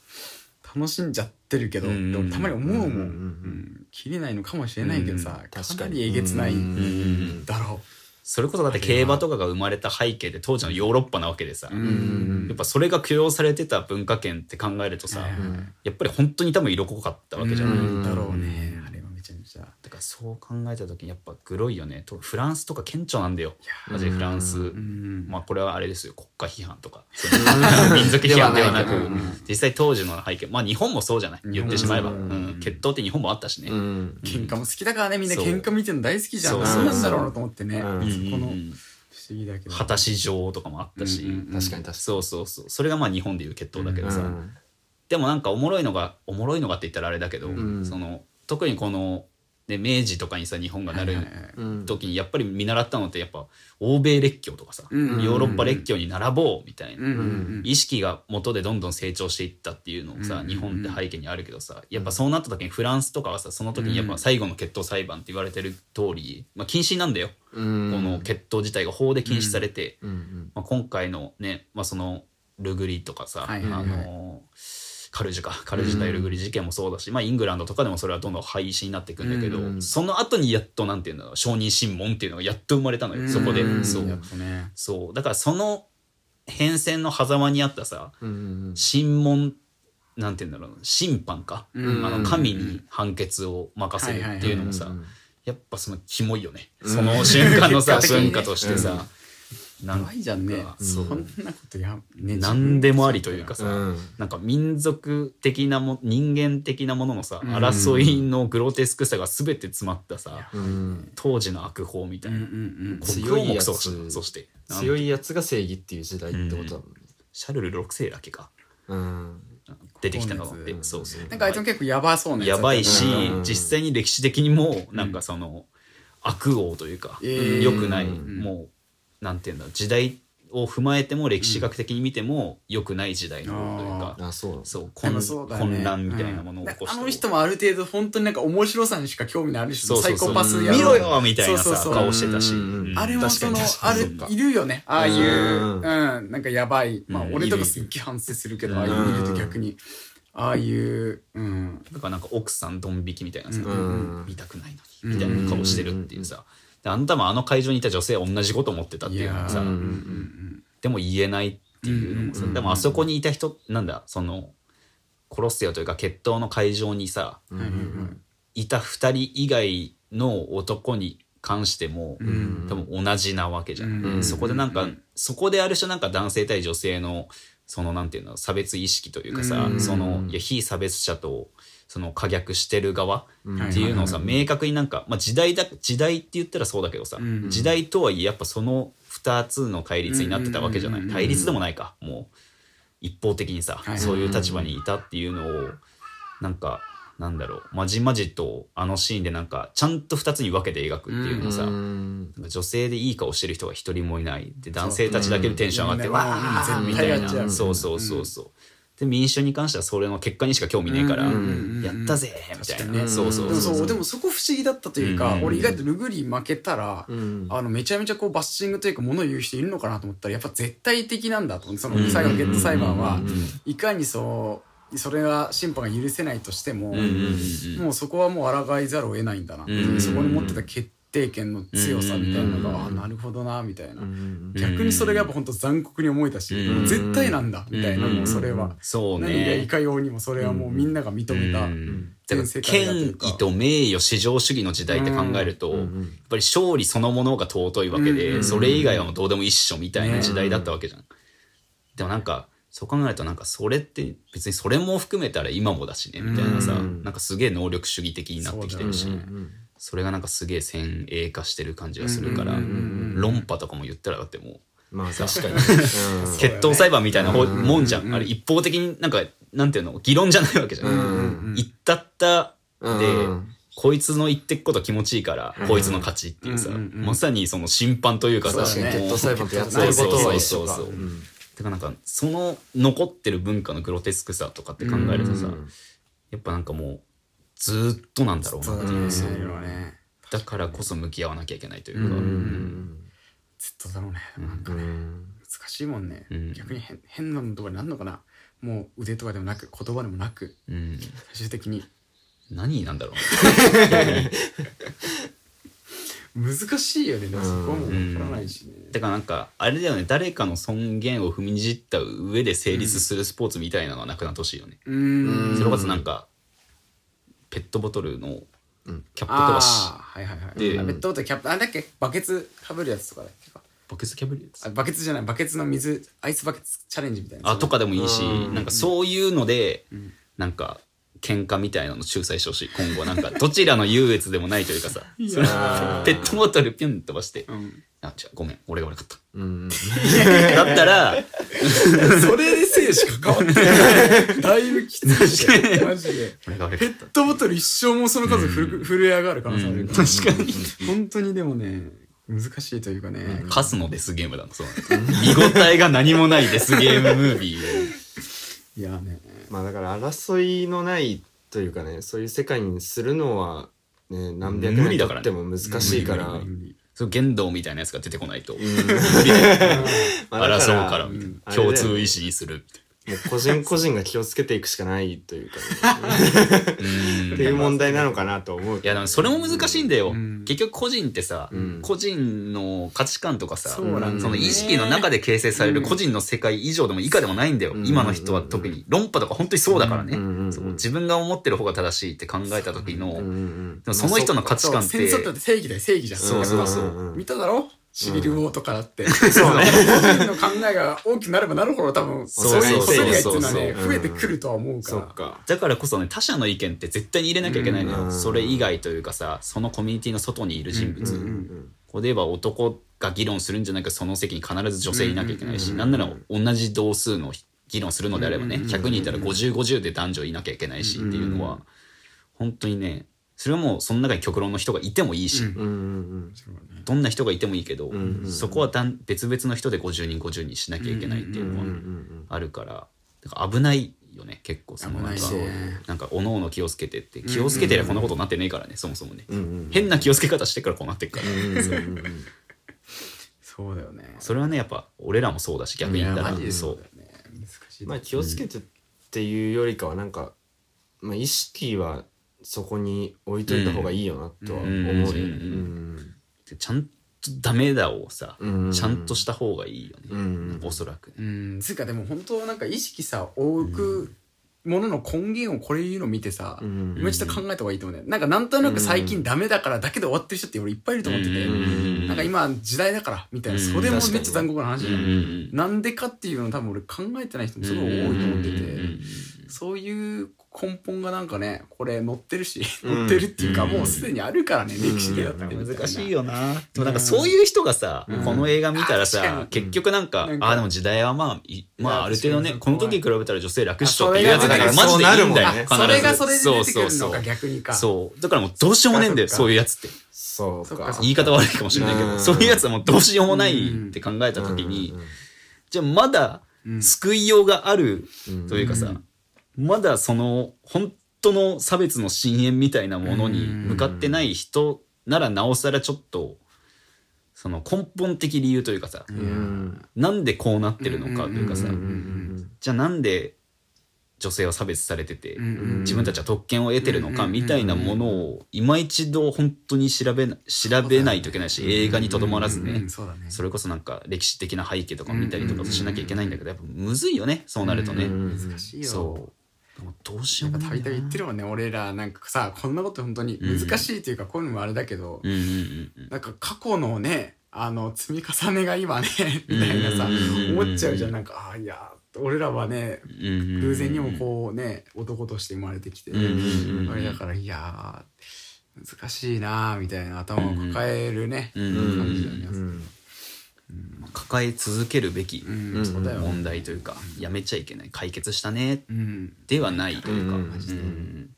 楽しんじゃってるけど、うんでもたまに思うもん、うんうん切れないのかもしれないけどさ、うんかなりえげつないんだろそれこそだって競馬とかが生まれた背景で当時のヨーロッパなわけでさ、う、うん。やっぱそれが許容されてた文化圏って考えるとさ、うん。やっぱり本当に多分色濃かったわけじゃない、うん。だろうねあれはめちゃだからそう考えた時にやっぱグロいよね。とフランスとか顕著なんだよ。マジでフランス、ん。まあこれはあれですよ。国家批判とか。民族批判ではなく。実際当時の背景。まあ日本もそうじゃない？言ってしまえば、ううん。ん決闘って日本もあったしね、うん。喧嘩も好きだからねみんな。喧嘩見てるの大好きじゃん。そう。何なんだろうなと思ってね、うん。そこの不思うん議だけど。果たし状とかもあったし、うんうん。確かに確かそうそうそう。それがまあ日本でいう決闘だけどさ、うん。でもなんかおもろいのがおもろいのがって言ったらあれだけど、ん。その特にこの、ね、明治とかにさ日本がなる時にやっぱり見習ったのってやっぱ欧米列強とかさ、ヨーロッパ列強に並ぼうみたいな、意識が元でどんどん成長していったっていうのをさ、日本って背景にあるけどさやっぱそうなった時にフランスとかはさその時にやっぱ最後の決闘裁判って言われてる通り、まあ、禁止なんだよ、うんこの決闘自体が法で禁止されて、うんまあ、今回のね、まあ、そのルグリとかさ、あのカルジュか。カルジュ対ルグリ事件もそうだし、まあ、イングランドとかでもそれはどんどん廃止になっていくんだけど、うんその後にやっとなんていうんだろう承認審問っていうのがやっと生まれたのよ、そこで、う。んそうね。そう。だからその変遷の狭間にあったさうん審問なんていうんだろう審判か、うん。あの神に判決を任せるっていうのもさ、やっぱそのキモいよね、その瞬間のさ [laughs] 文化としてさ、なんやばいじゃんね。かそんなことやね。何でもありというかさ、うん。なんか民族的なも人間的なもののさ、うん。争いのグロテスクさが全て詰まったさ、うん。当時の悪法みたいな、うんうんうん強いやつ。国王もそうそして。強いいやつが正義っていう時代ってことだもんね。シャルル6世だけか。うん。出てきたので高熱そうそう。なんかあいつも結構やばそうなやつやばいし、うん。実際に歴史的にもなんかその、悪王というか、えー良くない、うん。もうなんていうんだ時代を踏まえても歴史学的に見ても良くない時代のというか、あそうそうなん混かそうだね。混乱みたいなものを起こして、うんあの人もある程度本当になんか面白さにしか興味のある人そうそうそう。サイコパスや見ろよみたいなさそうそうそう。顔してたし、うんうんあれもそのあるに確かに。いるよね。ああいううん。うん。なんかやばい。まあうん俺とかすっげえ反省するけどうんああいう見ると逆に。ああいううん。だからなんか奥さんドン引きみたいなさ、うん。見たくないのにみたいな顔してるっていうさ、であんたもあの会場にいた女性は同じこと思ってたっていうのもさ、いやー。うんうんでも言えないっていうのもさ、うんでもあそこにいた人なんだそのコロッセオというか決闘の会場にさうんうんいた2人以外の男に関しても、ん多分同じなわけじゃん、うんそこでなんか、そこである種なんか男性対女性のそのなんていうの差別意識というかさ、うん。そのいや非差別者とその可逆してる側うん。っていうのをさ、はい明確になんか、まあ、時代だ時代って言ったらそうだけどさ、うん。時代とはいえやっぱその2つの対立になってたわけじゃない、うんうんうん。うん対立でもないか。もう一方的にさ、はいそういう立場にいたっていうのをなんかなんだろう。まじまじとあのシーンでなんかちゃんと2つに分けて描くっていうのさ、うん。なんか女性でいい顔してる人が一人もいない。で男性たちだけでテンション上がって、うん。わーうんみたいな。そうそうそうそう、で民主に関してはそれの結果にしか興味ねえから、やったぜみたいな、ね。そうそうそうでもそこ不思議だったというか、うん。俺意外とルグリ負けたら、うん。あのめちゃめちゃこうバッシングというか物を言う人いるのかなと思ったらやっぱ絶対的なんだと思ってそのうん。最後のゲット裁判は。うん。いかにそうそれが審判が許せないとしても、もうそこはもう抗いざるを得ないんだなそこに持ってた決定権の強さみたいなのが、うんああなるほどなみたいな、うん逆にそれがやっぱ本当残酷に思えたし、うん絶対なんだみたいな、うんもうそれは、そう何がいねかようにもそれはもうみんなが認めた、権威と名誉至上主義の時代って考えると、うんやっぱり勝利そのものが尊いわけで、うんそれ以外はもうどうでも一緒みたいな時代だったわけじゃん。でもなんかそう考えるとなんかそれって別にそれも含めたら今もだしねみたいなさ、うんなんかすげえ能力主義的になってきてるし、それがなんかすげえ先鋭化してる感じがするから、論破とかも言ったらだってもう。まあ確かに [laughs] うん。決闘裁判みたいなもんじゃん、うん。あれ一方的になんかなんていうの？議論じゃないわけじゃん。うん言ったったで、うんこいつの言ってくこと気持ちいいから、こいつの勝ちっていうさ、まさにその審判というかさ、決闘裁判ってること。は一緒かそうそう。そうそううん。てかなんかその残ってる文化のグロテスクさとかって考えるとさ、うん。やっぱなんかもうずーっとなんだろうな。っていう、だからこそ向き合わなきゃいけないというか、うん。ずっとだろうね。なんかねうん。難しいもんね、うん。逆に変変なのとかになるのかな。もう腕とかでもなく言葉でもなくうん。最終的に。何なんだろう。ね [laughs] 難しいよね。でもそこはもう分からないしね、だからなんかあれだよね。誰かの尊厳を踏みにじった上で成立するスポーツみたいなのはなくなってほしいよね、うーん。それこそなんかペットボトルのうん。キャップ飛ばし、ああはいはいはい。であペットボトルキャップ。あれだっけ？バケツかぶるやつとかだっけ？かバケツキャブリやつあバケツじゃない。バケツの水アイスバケツチャレンジみたいな。あとかでもいいし、うん。なんかそういうので、なんか喧嘩みたいなの仲裁してほしい。今後。なんかどちらの優越でもないというかさ。そペットボトルピュン飛ばして、うん。あ違う。ごめん。俺が悪かった。うん。[laughs] だったら [laughs] それで生死関わってる [laughs] だいぶきつい。よマジで。ペットボトル一生もその数ふる震え上がる可能性あるから、確かに。本当にでもね難しいというかね、カスのデスゲームだなそう。見応えが何もないデスゲーム。ムービーでいやね。まあだから争いのないというかねそういう世界にするのはね何百年無理だからね。経っても難しいから。そう言動みたいなやつが出てこないと、[laughs] [laughs] 争うから。共通意志にするもう個人個人が気をつけていくしかないというかね。うん。っていう問題なのかなと思ういやでもそれも難しいんだよ、うん。結局個人ってさ、うん。個人の価値観とかさそね。その意識の中で形成される個人の世界以上でも以下でもないんだよ、うん。今の人は特に。論破とか本当にそうだからね、自分が思ってる方が正しいって考えた時の、その人の価値観ってって正義だよ正義じゃん。そうそうそう。見ただろ？シビルウォーとかだって。そうね。個人の考えが大きくなればなるほど多分、そそうういうそうそうことにがっていうのはね、そう。増えてくるとは思うから。か。だからこそね他者の意見って絶対に入れなきゃいけないのよ、うん。それ以外というかさそのコミュニティの外にいる人物、ここで言えば男が議論するんじゃなくその席に必ず女性いなきゃいけないし、なんなら同じ同数の議論するのであればね、100人いたら5050で男女いなきゃいけないしっていうのは、本当にねそれはもうその中に極論の人がいてもいいし、うんうんどんな人がいてもいいけど、そこはだん別々の人で50人50人しなきゃいけないっていうのはあるからだから危ないよね結構そのなんか危なんかおのおの気をつけてって。気をつけてりゃこんなことになってねえからねそもそもね、変な気をつけ方してからこうなってっから、そうそうだよね。それはねやっぱ俺らもそうだし逆に言ったら。そそう。まあ気をつけてっていうよりかはなんか、まあ、意識はそこに置いといた方がいいよなとは思うよね。うんうんちゃんとダメだをさ、うん。ちゃんとした方がいいよね、うん。おそらくね。うん、つうかでも本当なんか意識さ置くものの根源をこれ言うの見てさ、ん。今ちょっと考えた方がいいと思うね。なんかなんとなく最近ダメだからだけで終わってる人って俺いっぱいいると思ってて、うん。なんか今時代だからみたいな、うん。それもめっちゃ残酷な話じゃん、うん。なんでかっていうの多分俺考えてない人もすごい多いと思ってて、うんそういう根本がなんかねこれ乗ってるし、乗ってるっていうか、もうすでにあるからね歴史でだったりみたいな。難しいよな。でもなんかそういう人がさ、この映画見たらあ確かさに、結局なんか、なん。かああ、でも時代はまあ、いまあある程度ね、確かにこの時に比べたら女性楽っしょあっていうやつだから、マそれがジでいいんだよ。ね必ずそれがそれで出てくるのかそうそうそう。逆にかそう。だからもうどうしようもねえんだよ、そっかそういうやつって。そうかそっかそっか。言い方悪いかもしれないけど、うん。そういうやつはもうどうしようもないって考えた時に、じゃあまだ救いようがあるというかさ、まだその本当の差別の深淵みたいなものに向かってない人ならなおさらちょっとその根本的理由というかさ、うん。なんでこうなってるのかというかさ、じゃあなんで女性は差別されてて、自分たちは特権を得てるのかみたいなものを今一度本当に調べな調べないといけないし、映画にとどまらずね、うんそれこそなんか歴史的な背景とか見たりとかしなきゃいけないんだけどやっぱむずいよねそうなるとね、難しいよ。そうでもどうしよやうもないっぱたびたび言ってるもんね俺らなんかさこんなこと本当に難しいというか、こういうのもあれだけど、うんうんうんうん。なんか過去のねあの積み重ねが今ね [laughs] みたいなさうん思っちゃうじゃん。なんかああいや俺らはね偶然にもこうね男として生まれてきて、あれだからいやー難しいなーみたいな頭を抱えるね、うん。感じだよね、うん抱え続けるべき問題というかやめちゃいけない。解決したね。うん。ではないというか、うん。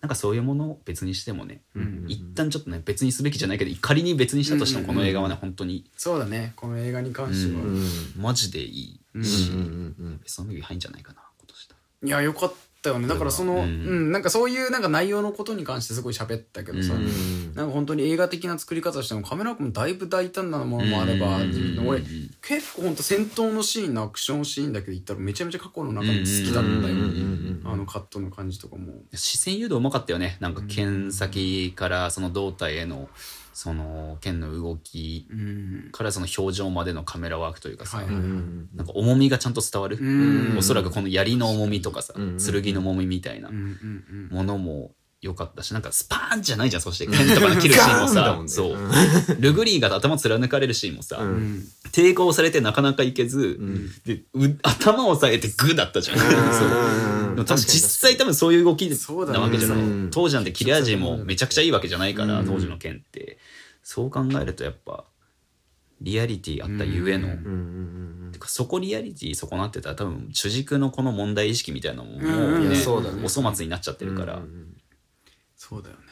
なんかそういうものを別にしてもね、ん。一旦ちょっとね別にすべきじゃないけど仮に別にしたとしてもこの映画はね本当に。そうだね。この映画に関しては、うん。マジでいいし、うん。うん。ベストムービー入んじゃないかな今年だいやよかったよね。だからその、ううん。んなんかそういうなんか内容のことに関してすごい喋ったけどさ、うん。なんか本当に映画的な作り方としてもカメラワークもだいぶ大胆なものもあれば、うん。俺結構本当戦闘のシーンのアクションシーンだけで言ったらめちゃめちゃ過去の中で好きだったよ、うんあのカットの感じとかも。視線誘導うまかったよね。なんか剣先からその胴体へのその剣の動きうん。からその表情までのカメラワークというかさ、はなんか重みがちゃんと伝わる、うん。おそらくこの槍の重みとかさ、うん。剣の重みみたいなものも良かったしなんかスパーンじゃないじゃんそして剣とかの切るシーンもさ、ねそう。ルグリーが頭貫かれるシーンもさ、うん。うんうん抵抗されてなかなかいけず、でう頭を押さえてグーだったじゃん。[laughs] そう。でも実際多分そういう動きなわけじゃない。うん当時なんて切れ味もめちゃくちゃいいわけじゃないから、うん。当時の剣って。そう考えるとやっぱリアリティあったゆえの、そこリアリティ損なってたら多分主軸のこの問題意識みたいなのももうん。うね,、お粗末になっちゃってるから、そうだよね。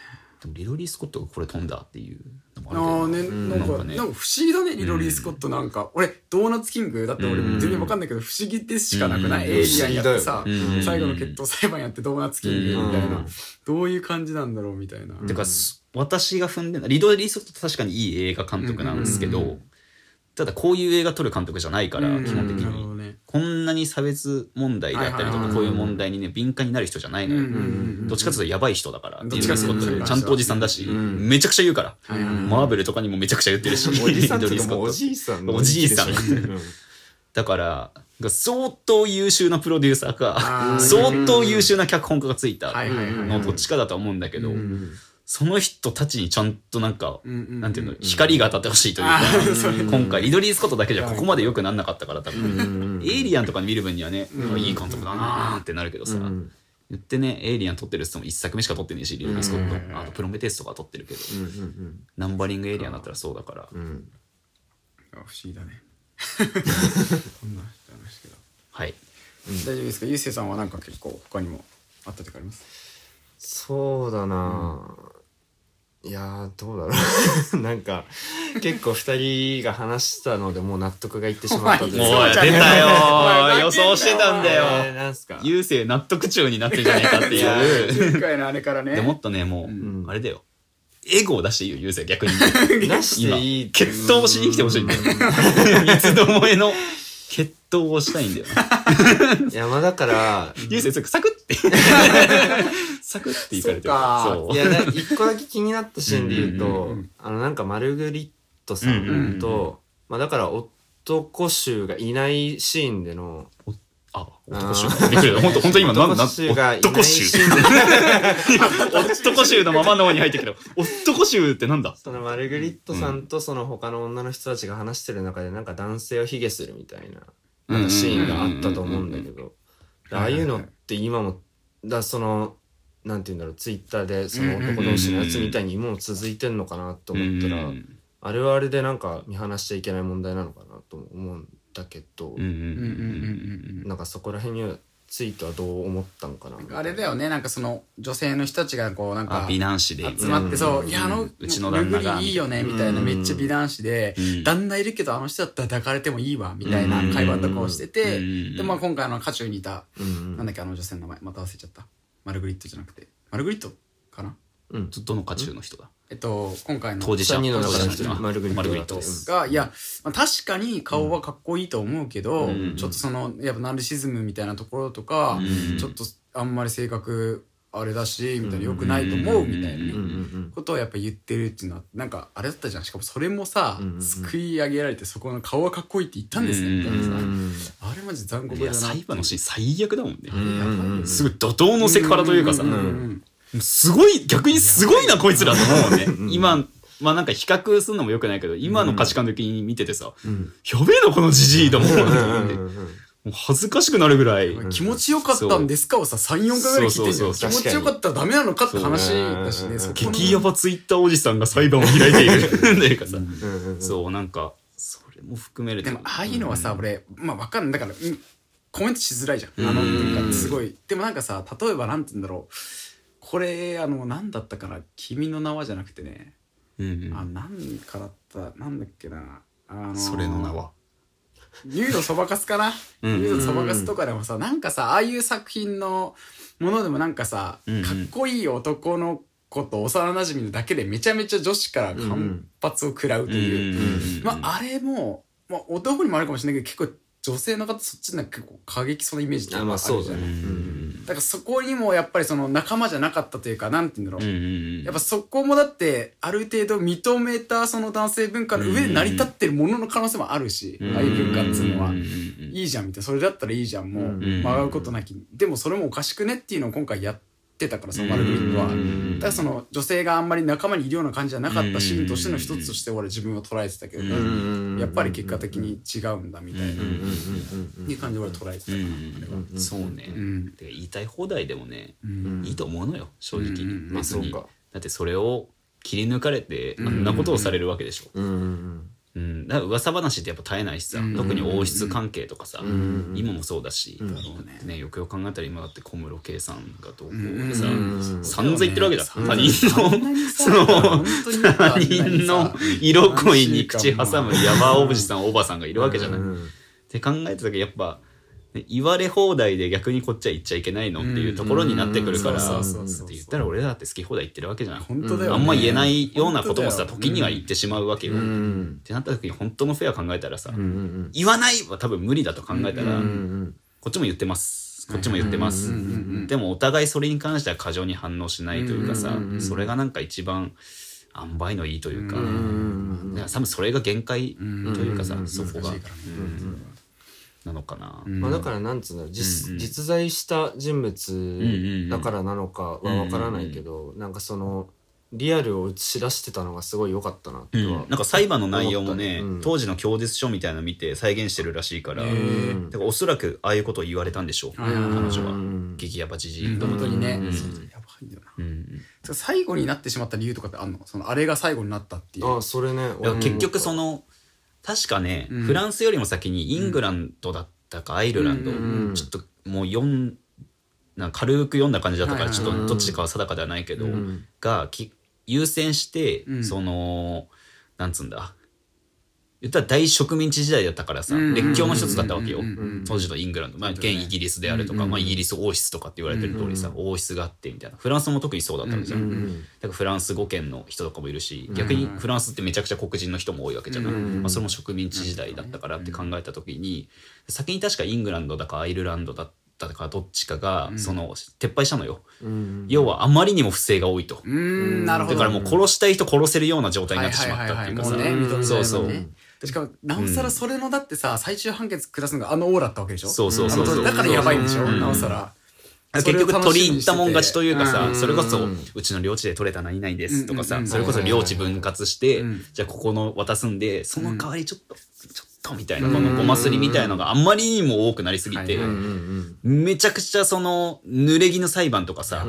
でもリロリー・スコットがこれ飛んだっていうのもあるけど。なんか、なんかね。なんか不思議だね、リロリー・スコットなんか。俺、ドーナツキングだって俺うん。全然わかんないけど、不思議でしかなくない、うん。エイリアンやってさ、うん。最後の決闘裁判やってドーナツキングみたいな、うん。どういう感じなんだろうみたいな。てか、す私が踏んでるリドリー・スコット確かにいい映画監督なんですけど、ただこういう映画撮る監督じゃないから、うん。基本的に。ね。こんなに差別問題だったりとかこういう問題にね敏感になる人じゃないのよ、どっちかというとやばい人だからどっちかというとちゃんとおじさんだし、ん。めちゃくちゃ言うから、マーベルとかにもめちゃくちゃ言ってるしおじさんおじいさんのおじいさん。うん。だから相当優秀なプロデューサーあかー。相当優秀な脚本家がついたのどっちかだと思うんだけど、うんその人たちにちゃんとなんか、なんていうの、光が当たってほしいというか今回、リドリー・スコットだけじゃここまで良くなんなかったから、多分。うんエイリアンとか見る分にはね、うんいい監督だなーってなるけどさ、うん言ってね、エイリアン撮ってるっつっても一作目しか撮ってねえし、リドリー・スコッうんト。あと、プロメテウスとか撮ってるけど、ナンバリングエイリアンだったらそうだから。不思議だね。[laughs] こんな人いましたけど。はい。大丈夫ですか？ゆうせいさんはなんか結構他にもあったとかあります？そうだな、いやーどうだろう。[laughs] なんか結構二人が話したのでもう納得がいってしまったというおもうそうじゃね出たよ予想してたんだえよーなんすか？優勢納得中になってんじゃねえかっていう。前回のあれからね。でもっとね、もう、ん。あれだよ。エゴを出していいよ、優勢逆に。[laughs] なしていい血統をしに来てほしいんだよ。[laughs] 三つどもえの血統をしたいんだよな。いやまあだから優勢、サクって。[laughs] サクっていかれてる。そう。いやだ一個だけ気になったシーンで言うと、うんうんうんあのなんかマルグリットさんと、うんうんうんまあだから男衆がいないシーンでのあ、男衆。びっくりだ。ほんと、ほんと今、なんなん男衆がいな男衆いシ。ーンで [laughs] 男衆のままの方に入ってきたけど、男衆ってなんだ？そのマルグリットさんとその他の女の人たちが話してる中でなんか男性を卑下するみたいななんかシーンがあったと思うんだけど。ああいうのって今もだそのなんて言うんだろうツイッターでその男同士のやつみたいに今も続いてんのかなと思ったらうんあれはあれでなんか見放しちゃいけない問題なのかなと思うんだけど。なんかそこら辺にはツイートはどう思ったのかなうんあれだよねなんかその女性の人たちがこうなんあか美男子で。集まってそう、うん。いやあのうちの旦那がルグリいいよねみたいな。うん。めっちゃ美男子で、うん。旦那いるけどあの人だったら抱かれてもいいわみたいな会話とかをしてて、うん。でまあ今回あの渦中にいた、うん。なんだっけあの女性の名前また忘れちゃった。マルグリットじゃなくて。マルグリットかな？うん。どの家中の人だ？えっと今回の当事者。の中当事者の一人。マルグリットマルグリットだったがいや、まあ、確かに顔はかっこいいと思うけど、うん。ちょっとそのやっぱナルシズムみたいなところとか、うん。ちょっとあんまり性格あれだしみたいなよくないと思うみたいなことをやっぱ言ってるっていうのはなんかあれだったじゃん。しかもそれもさ、すくい上げられてそこの顔はかっこいいって言ったんですね。みたいなさ、うん。あれマジ残酷いやだな裁判のシーン最悪だもんね。すごい怒涛のセクハラというかさすごい逆にすごいなこいつらと思うね。うん今まあなんか比較するのもよくないけど今の価値観的に見ててさうん。やべえなこのじじいと思うも恥ずかしくなるぐらい気持ちよかったんですかをさ34回ぐらい聞いてんじゃん。そうそうそう。気持ちよかったらダメなのかって話だしね激ヤバツイッターおじさんが裁判を開いている。というかさそうなんかそれも含めると。でもああいうのはさ、俺まあわかんない。だから、うんコメントしづらいじゃん、うんあの文化ってすごい。でもなんかさ例えばなんて言うんだろうこれあの何だったかな「君の名は」じゃなくてね、うんうん。あ何かだったなんだっけな。あのそれの名は？ニュードそばかすかな。ニうん。ュードそばかすとかでもさなんかさああいう作品のものでもなんかさ、うんうん。かっこいい男の子と幼馴染のだけでめちゃめちゃ女子から反発を食らうという、まあ、あれも、まあ、男にもあるかもしれないけど結構女性の方そっちなんか結構過激そうなイメージってあるじゃん。うん。だからそこにもやっぱりその仲間じゃなかったというかなんて言うんだろう、うん。やっぱそこもだってある程度認めたその男性文化の上で成り立ってるものの可能性もあるし、ああいう文化っつうのは、いいじゃんみたいな。それだったらいいじゃん。もううん曲がることなき。でもそれもおかしくねっていうのを今回やってたからそのマルグリットは。うん。だからその女性があんまり仲間にいるような感じじゃなかったシーンとしての一つとして俺自分は捉えてたけどね、うん。やっぱり結果的に違うんだみたいな、うんうんうんうんいう感じで俺捉えてたかな、あれは。うんそうね。うん。で言いたい放題でもねうん。いいと思うのよ正直。まあそうかだってそれを切り抜かれてうん。あんなことをされるわけでしょ。うんうん。から噂話ってやっぱ絶えないしさ、うん。特に王室関係とかさ、ん。今もそうだし、ん。あのね、よくよく考えたら今だって小室圭さんがどうこうでさ、うん。散々言ってるわけだ、うん。他人の、その他に人のさ色恋に口挟む山おじさんおばさんがいるわけじゃない。っうん。て考えた時やっぱ、ね言われ放題で逆にこっちは言っちゃいけないのっていうところになってくるから、うん。って言ったら俺だって好き放題言ってるわけじゃん。本当だよ、ね、あんま言えないようなこともさ、時には言ってしまうわけよ。うっんてなった時に本当のフェア考えたらさ、うんうん言わないは多分無理だと考えたら、こっちも言ってます。こっちも言ってます、でもお互いそれに関しては過剰に反応しないというかさ、それがなんか一番塩梅のいいというか、うん多分それが限界というかさ、うんそこが、なのかな、うん。まあだからなんつうんだろう実,、うんうん。実在した人物んだからなのかはわからないけど、なんかそのリアルを映し出してたのがすごい良かったなってうん。は、なんか裁判の内容もね、うん。当時の供述書みたいなの見て再現してるらしいから、だからおそらくああいうことを言われたんでしょう、彼女はうん激ヤバじじい。うん。と本当にね、うんやばいんだよな。うん最後になってしまった理由とかってあんの？そのあれが最後になったっていう。あそれね。結局その確かね、うん。フランスよりも先にイングランドだったかアイルランド、うんちょっともう読んなんか軽く読んだ感じだったからはいはいちょっとどっちかは定かではないけど、うん。がき優先して、うん。そのなんつうんだ言ったら大植民地時代だったからさ、うん。列強の一つだったわけよ、当時のイングランド、まあ、現イギリスであるとか、うんまあ、イギリス王室とかって言われてる通りさ、うん王室があってみたいな。フランスも特にそうだったわけじゃん、うんうん。だからフランス語圏の人とかもいるし逆にフランスってめちゃくちゃ黒人の人も多いわけじゃない、うんまあ、それも植民地時代だったからって考えた時に先に確かイングランドだかアイルランドだったかどっちかがその撤廃したのよ、うん要はあまりにも不正が多いと、だからもう殺したい人殺せるような状態になってしまったっていうかさ。そうそうしかもなおさらそれのだってさ最終判決下すのがあの王だったわけでしょ？そうそうそうそう。だからやばいんでしょ？うん。なおさら。結局取り入ったもん勝ちというかさ、うん。それこそ、うちの領地で取れた何々ですとかさ、それこそ領地分割して、うん。じゃあここの渡すんで、その代わりちょっと、ちょっとみたいな、うんこのごますりみたいなのがあんまりにも多くなりすぎて、めちゃくちゃその、濡れ衣の裁判とかさ、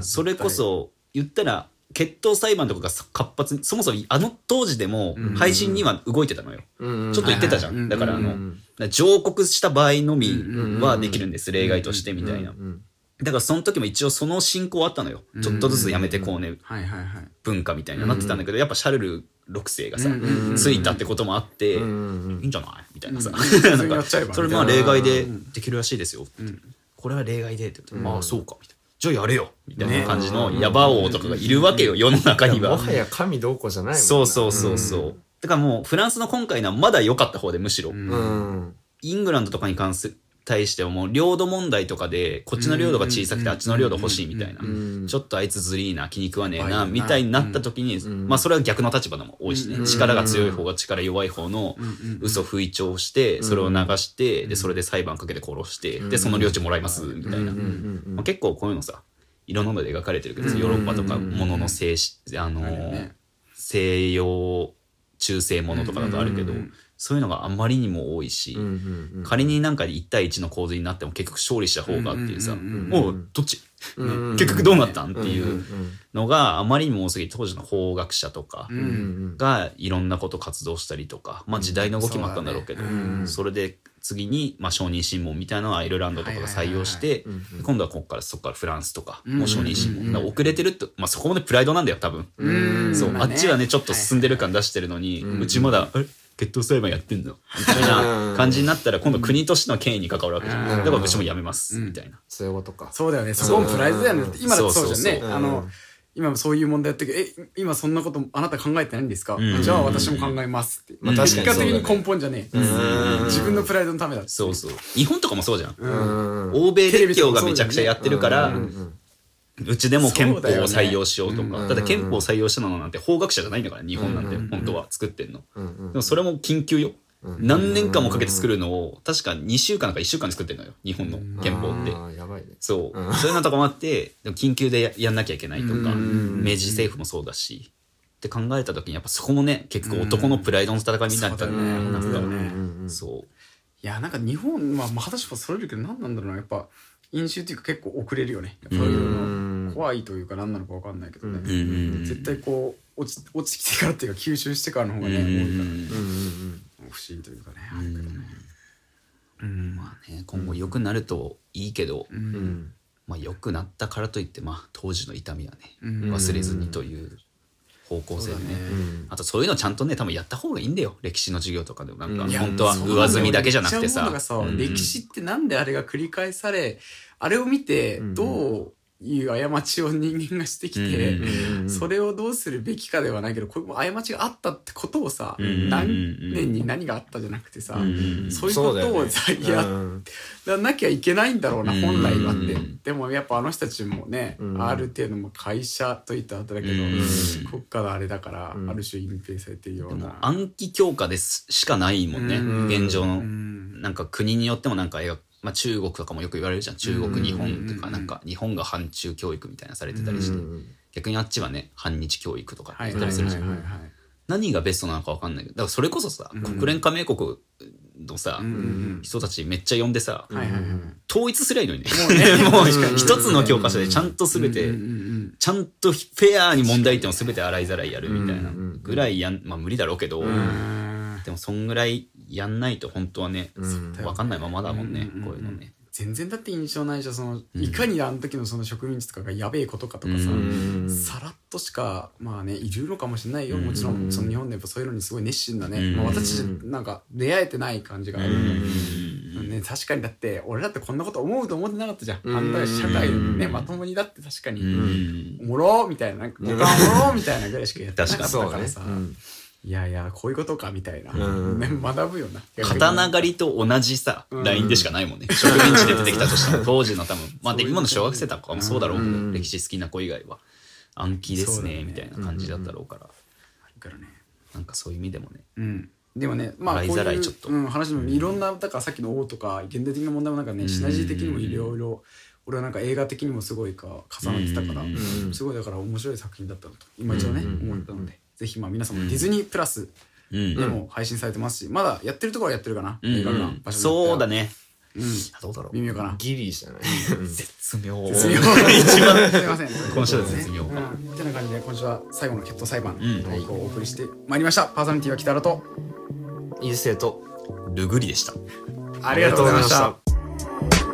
それこそ、言ったら、決闘裁判とかが活発に、そもそもあの当時でも配信には動いてたのよ。うん。うんちょっと言ってたじゃん。はいはいだからあの、うん。上告した場合のみはできるんです、例外としてみたいな。うん。だからその時も一応その進行あったのよ。ちょっとずつやめてこうね、はいはいはい。文化みたいになってたんだけど、やっぱシャルル6世がさ、うん。うん。うん。ついたってこともあって、うん。うん。いいんじゃないみたいなさ。[laughs] なんかそれまあ例外でできるらしいですよ。これは例外でって言って、まあそうか、みたいな。じゃあやれよみたいな感じのヤバ王とかがいるわけよ、世の中には。もはや神どうこうじゃないもんな。そうそうそうそう。だからもうフランスの今回のはまだ良かった方でむしろ。ん。うん。イングランドとかに関す対してはもう。領土問題とかでこっちの領土が小さくてあっちの領土欲しいみたいな。うんちょっとあいつずりーな気に食わねえはいなみたいになった時にんまあそれは逆の立場でも多いしね。力が強い方が力弱い方の嘘吹聴してそれを流してでそれで裁判かけて殺してでその領地もらいますみたいな。まあ結構こういうのさいろんなので描かれてるけどさヨーロッパとかものの西あの西洋中世ものとかだとあるけどそういうのがあまりにも多いし、仮になんか1対1の構図になっても結局勝利した方がっていうさ、もうどっち、結局どうなったんってうんいううん。のがあまりにも多すぎて当時の法学者とかがいろんなこと活動したりとか、まあ時代の動きもあったんだろうけど、それで次にまあ承認審問みたいなのをアイルランドとかが採用して今度はここからそこからフランスとかうんもう承認審うん問遅れてるって、まあ、そこまでプライドなんだよ多分、うん。そう、まあっちはねちょっと進んでる感出してるのに、うん。うちまだ「え決闘裁判やってんの? [laughs]」みたいな感じになったら今度国としての権威に関わるわけじゃん、うん。だからうちもやめます、みたいな。そういうことか。そうだよね。そこもプライドだよね今だってそうじゃんね。あの今もそういう問題やってるけどえ今そんなことあなた考えてないんですか？うん。じゃあ私も考えますって。まあ結果的に根本じゃねえ。うん。自分のプライドのためだって。そうそう。日本とかもそうじゃん。欧米列強がめちゃくちゃやってるから、うちでも憲法を採用しようとか、うん。だって憲法を採用したのなんて法学者じゃないんだから日本なんてうん。本当は。作ってんの、うんうんでもそれも緊急よ、うん何年間もかけて作るのを確か2週間か1週間で作ってんのよ。日本の憲法って、あーやばいね。そう、うん。そういうのとかもあってでも緊急でややんなきゃいけないとか、うん明治政府もそうだし。って考えた時にやっぱそこもね結構男のプライドの戦いになったね。なんか。そうだね。うんそう。いやなんか日本まあまあ話はそれるけど何なんだろうな。やっぱ飲酒っていうか結構遅れるよね。そういううん。の怖いというか何なのか分かんないけどね。絶対こう落ち落ちてきてからっていうか吸収してからの方がねうん。多いから。不思議というかねまあね今後良くなるといいけど、うん。まあ良くなったからといってまあ当時の痛みはね、うん。忘れずにという方向性でね。ね。うん。あとそういうのちゃんとね多分やった方がいいんだよ。歴史の授業とかでもなんかうん。本当は上積みだけじゃなくてさ。うん。歴史ってなんであれが繰り返されあれを見てうん。どういう過ちを人間がしてきうんてそれをどうするべきかではないけどこれも過ちがあったってことをさうん何年に何があったじゃなくてさうんそういうことをさやうん。らなきゃいけないんだろうなうん。本来はって。うん。でもやっぱあの人たちもねうん。ある程度も会社といったあれだけどうん。国家のあれだからうん。ある種隠蔽されてるような。暗記強化ですしかないもんね、うん。現状の、うん。なんか国によってもなんか映画、まあ、中国とかもよく言われるじゃん。中国、うん日本とかうんなんか日本が反中教育みたいなされてたりして、うん逆にあっちはね反日教育とか言ったりするじゃん、何がベストなのか分かんないけど。だからそれこそさ、国連加盟国のさ、人たちめっちゃ呼んでさ、統一すりゃいいのにね。ね。[laughs] もう一つの教科書でちゃんとすべてちゃんとフェアに問題点を全て洗いざらいやるみたいなぐらいやん、まあ無理だろうけど、うん。でもそんぐらいやんないと本当はね、ん。わかんないままだもんね、うん。こういうのね。全然だって印象ないじゃんそのいかにあの時のその植民地とかがやべえことかとかさ、うん。さらっとしかまあねいるのかもしれないよ。もちろんその日本でやっぱそういうのにすごい熱心なね、うん。まあ、私なんか出会えてない感じがあるん。で、ね、確かにだって俺だってこんなこと思うと思ってなかったじゃん、うん。あんた社会のねまともにだって確かに、うん。おもろーみたいななん。かおもろーみたいなぐらいしかやってなかったからさ、うんいやいやこういうことかみたいな、うん。ね、学ぶよな。刀狩りと同じさ、うん。ラインでしかないもんね。植民地で出てきたとしても、[laughs] 当時の多分、まあで今の小学生とかもそうだろうけど、うん歴史好きな子以外は、暗記ですね、ね。みたいな感じだったろうから、あるからねなんかそういう意味でもね。うん。でもねまあこういうざらいちょっと。うん、話もいろんなだからさっきの王とか現代的な問題もなんかねシナジー的にもいろいろ俺はなんか映画的にもすごいか重なってたからうん。すごいだから面白い作品だったなと今一度ねうん。思ったのでぜひまあ皆さんもディズニープラスうん。でも配信されてますしまだやってるところはやってるかな？うん映画館うん場所そうだね。うん。どうだろう。微。妙かな？ギリじゃない？[laughs] 絶妙。絶妙。[laughs] 一番。すいません。今週は絶妙。うん。てな感じで今週は最後の決闘裁判をお送りしてまいりました。パーソナリティは北原と。伊勢とルグリでした。ありがとうございました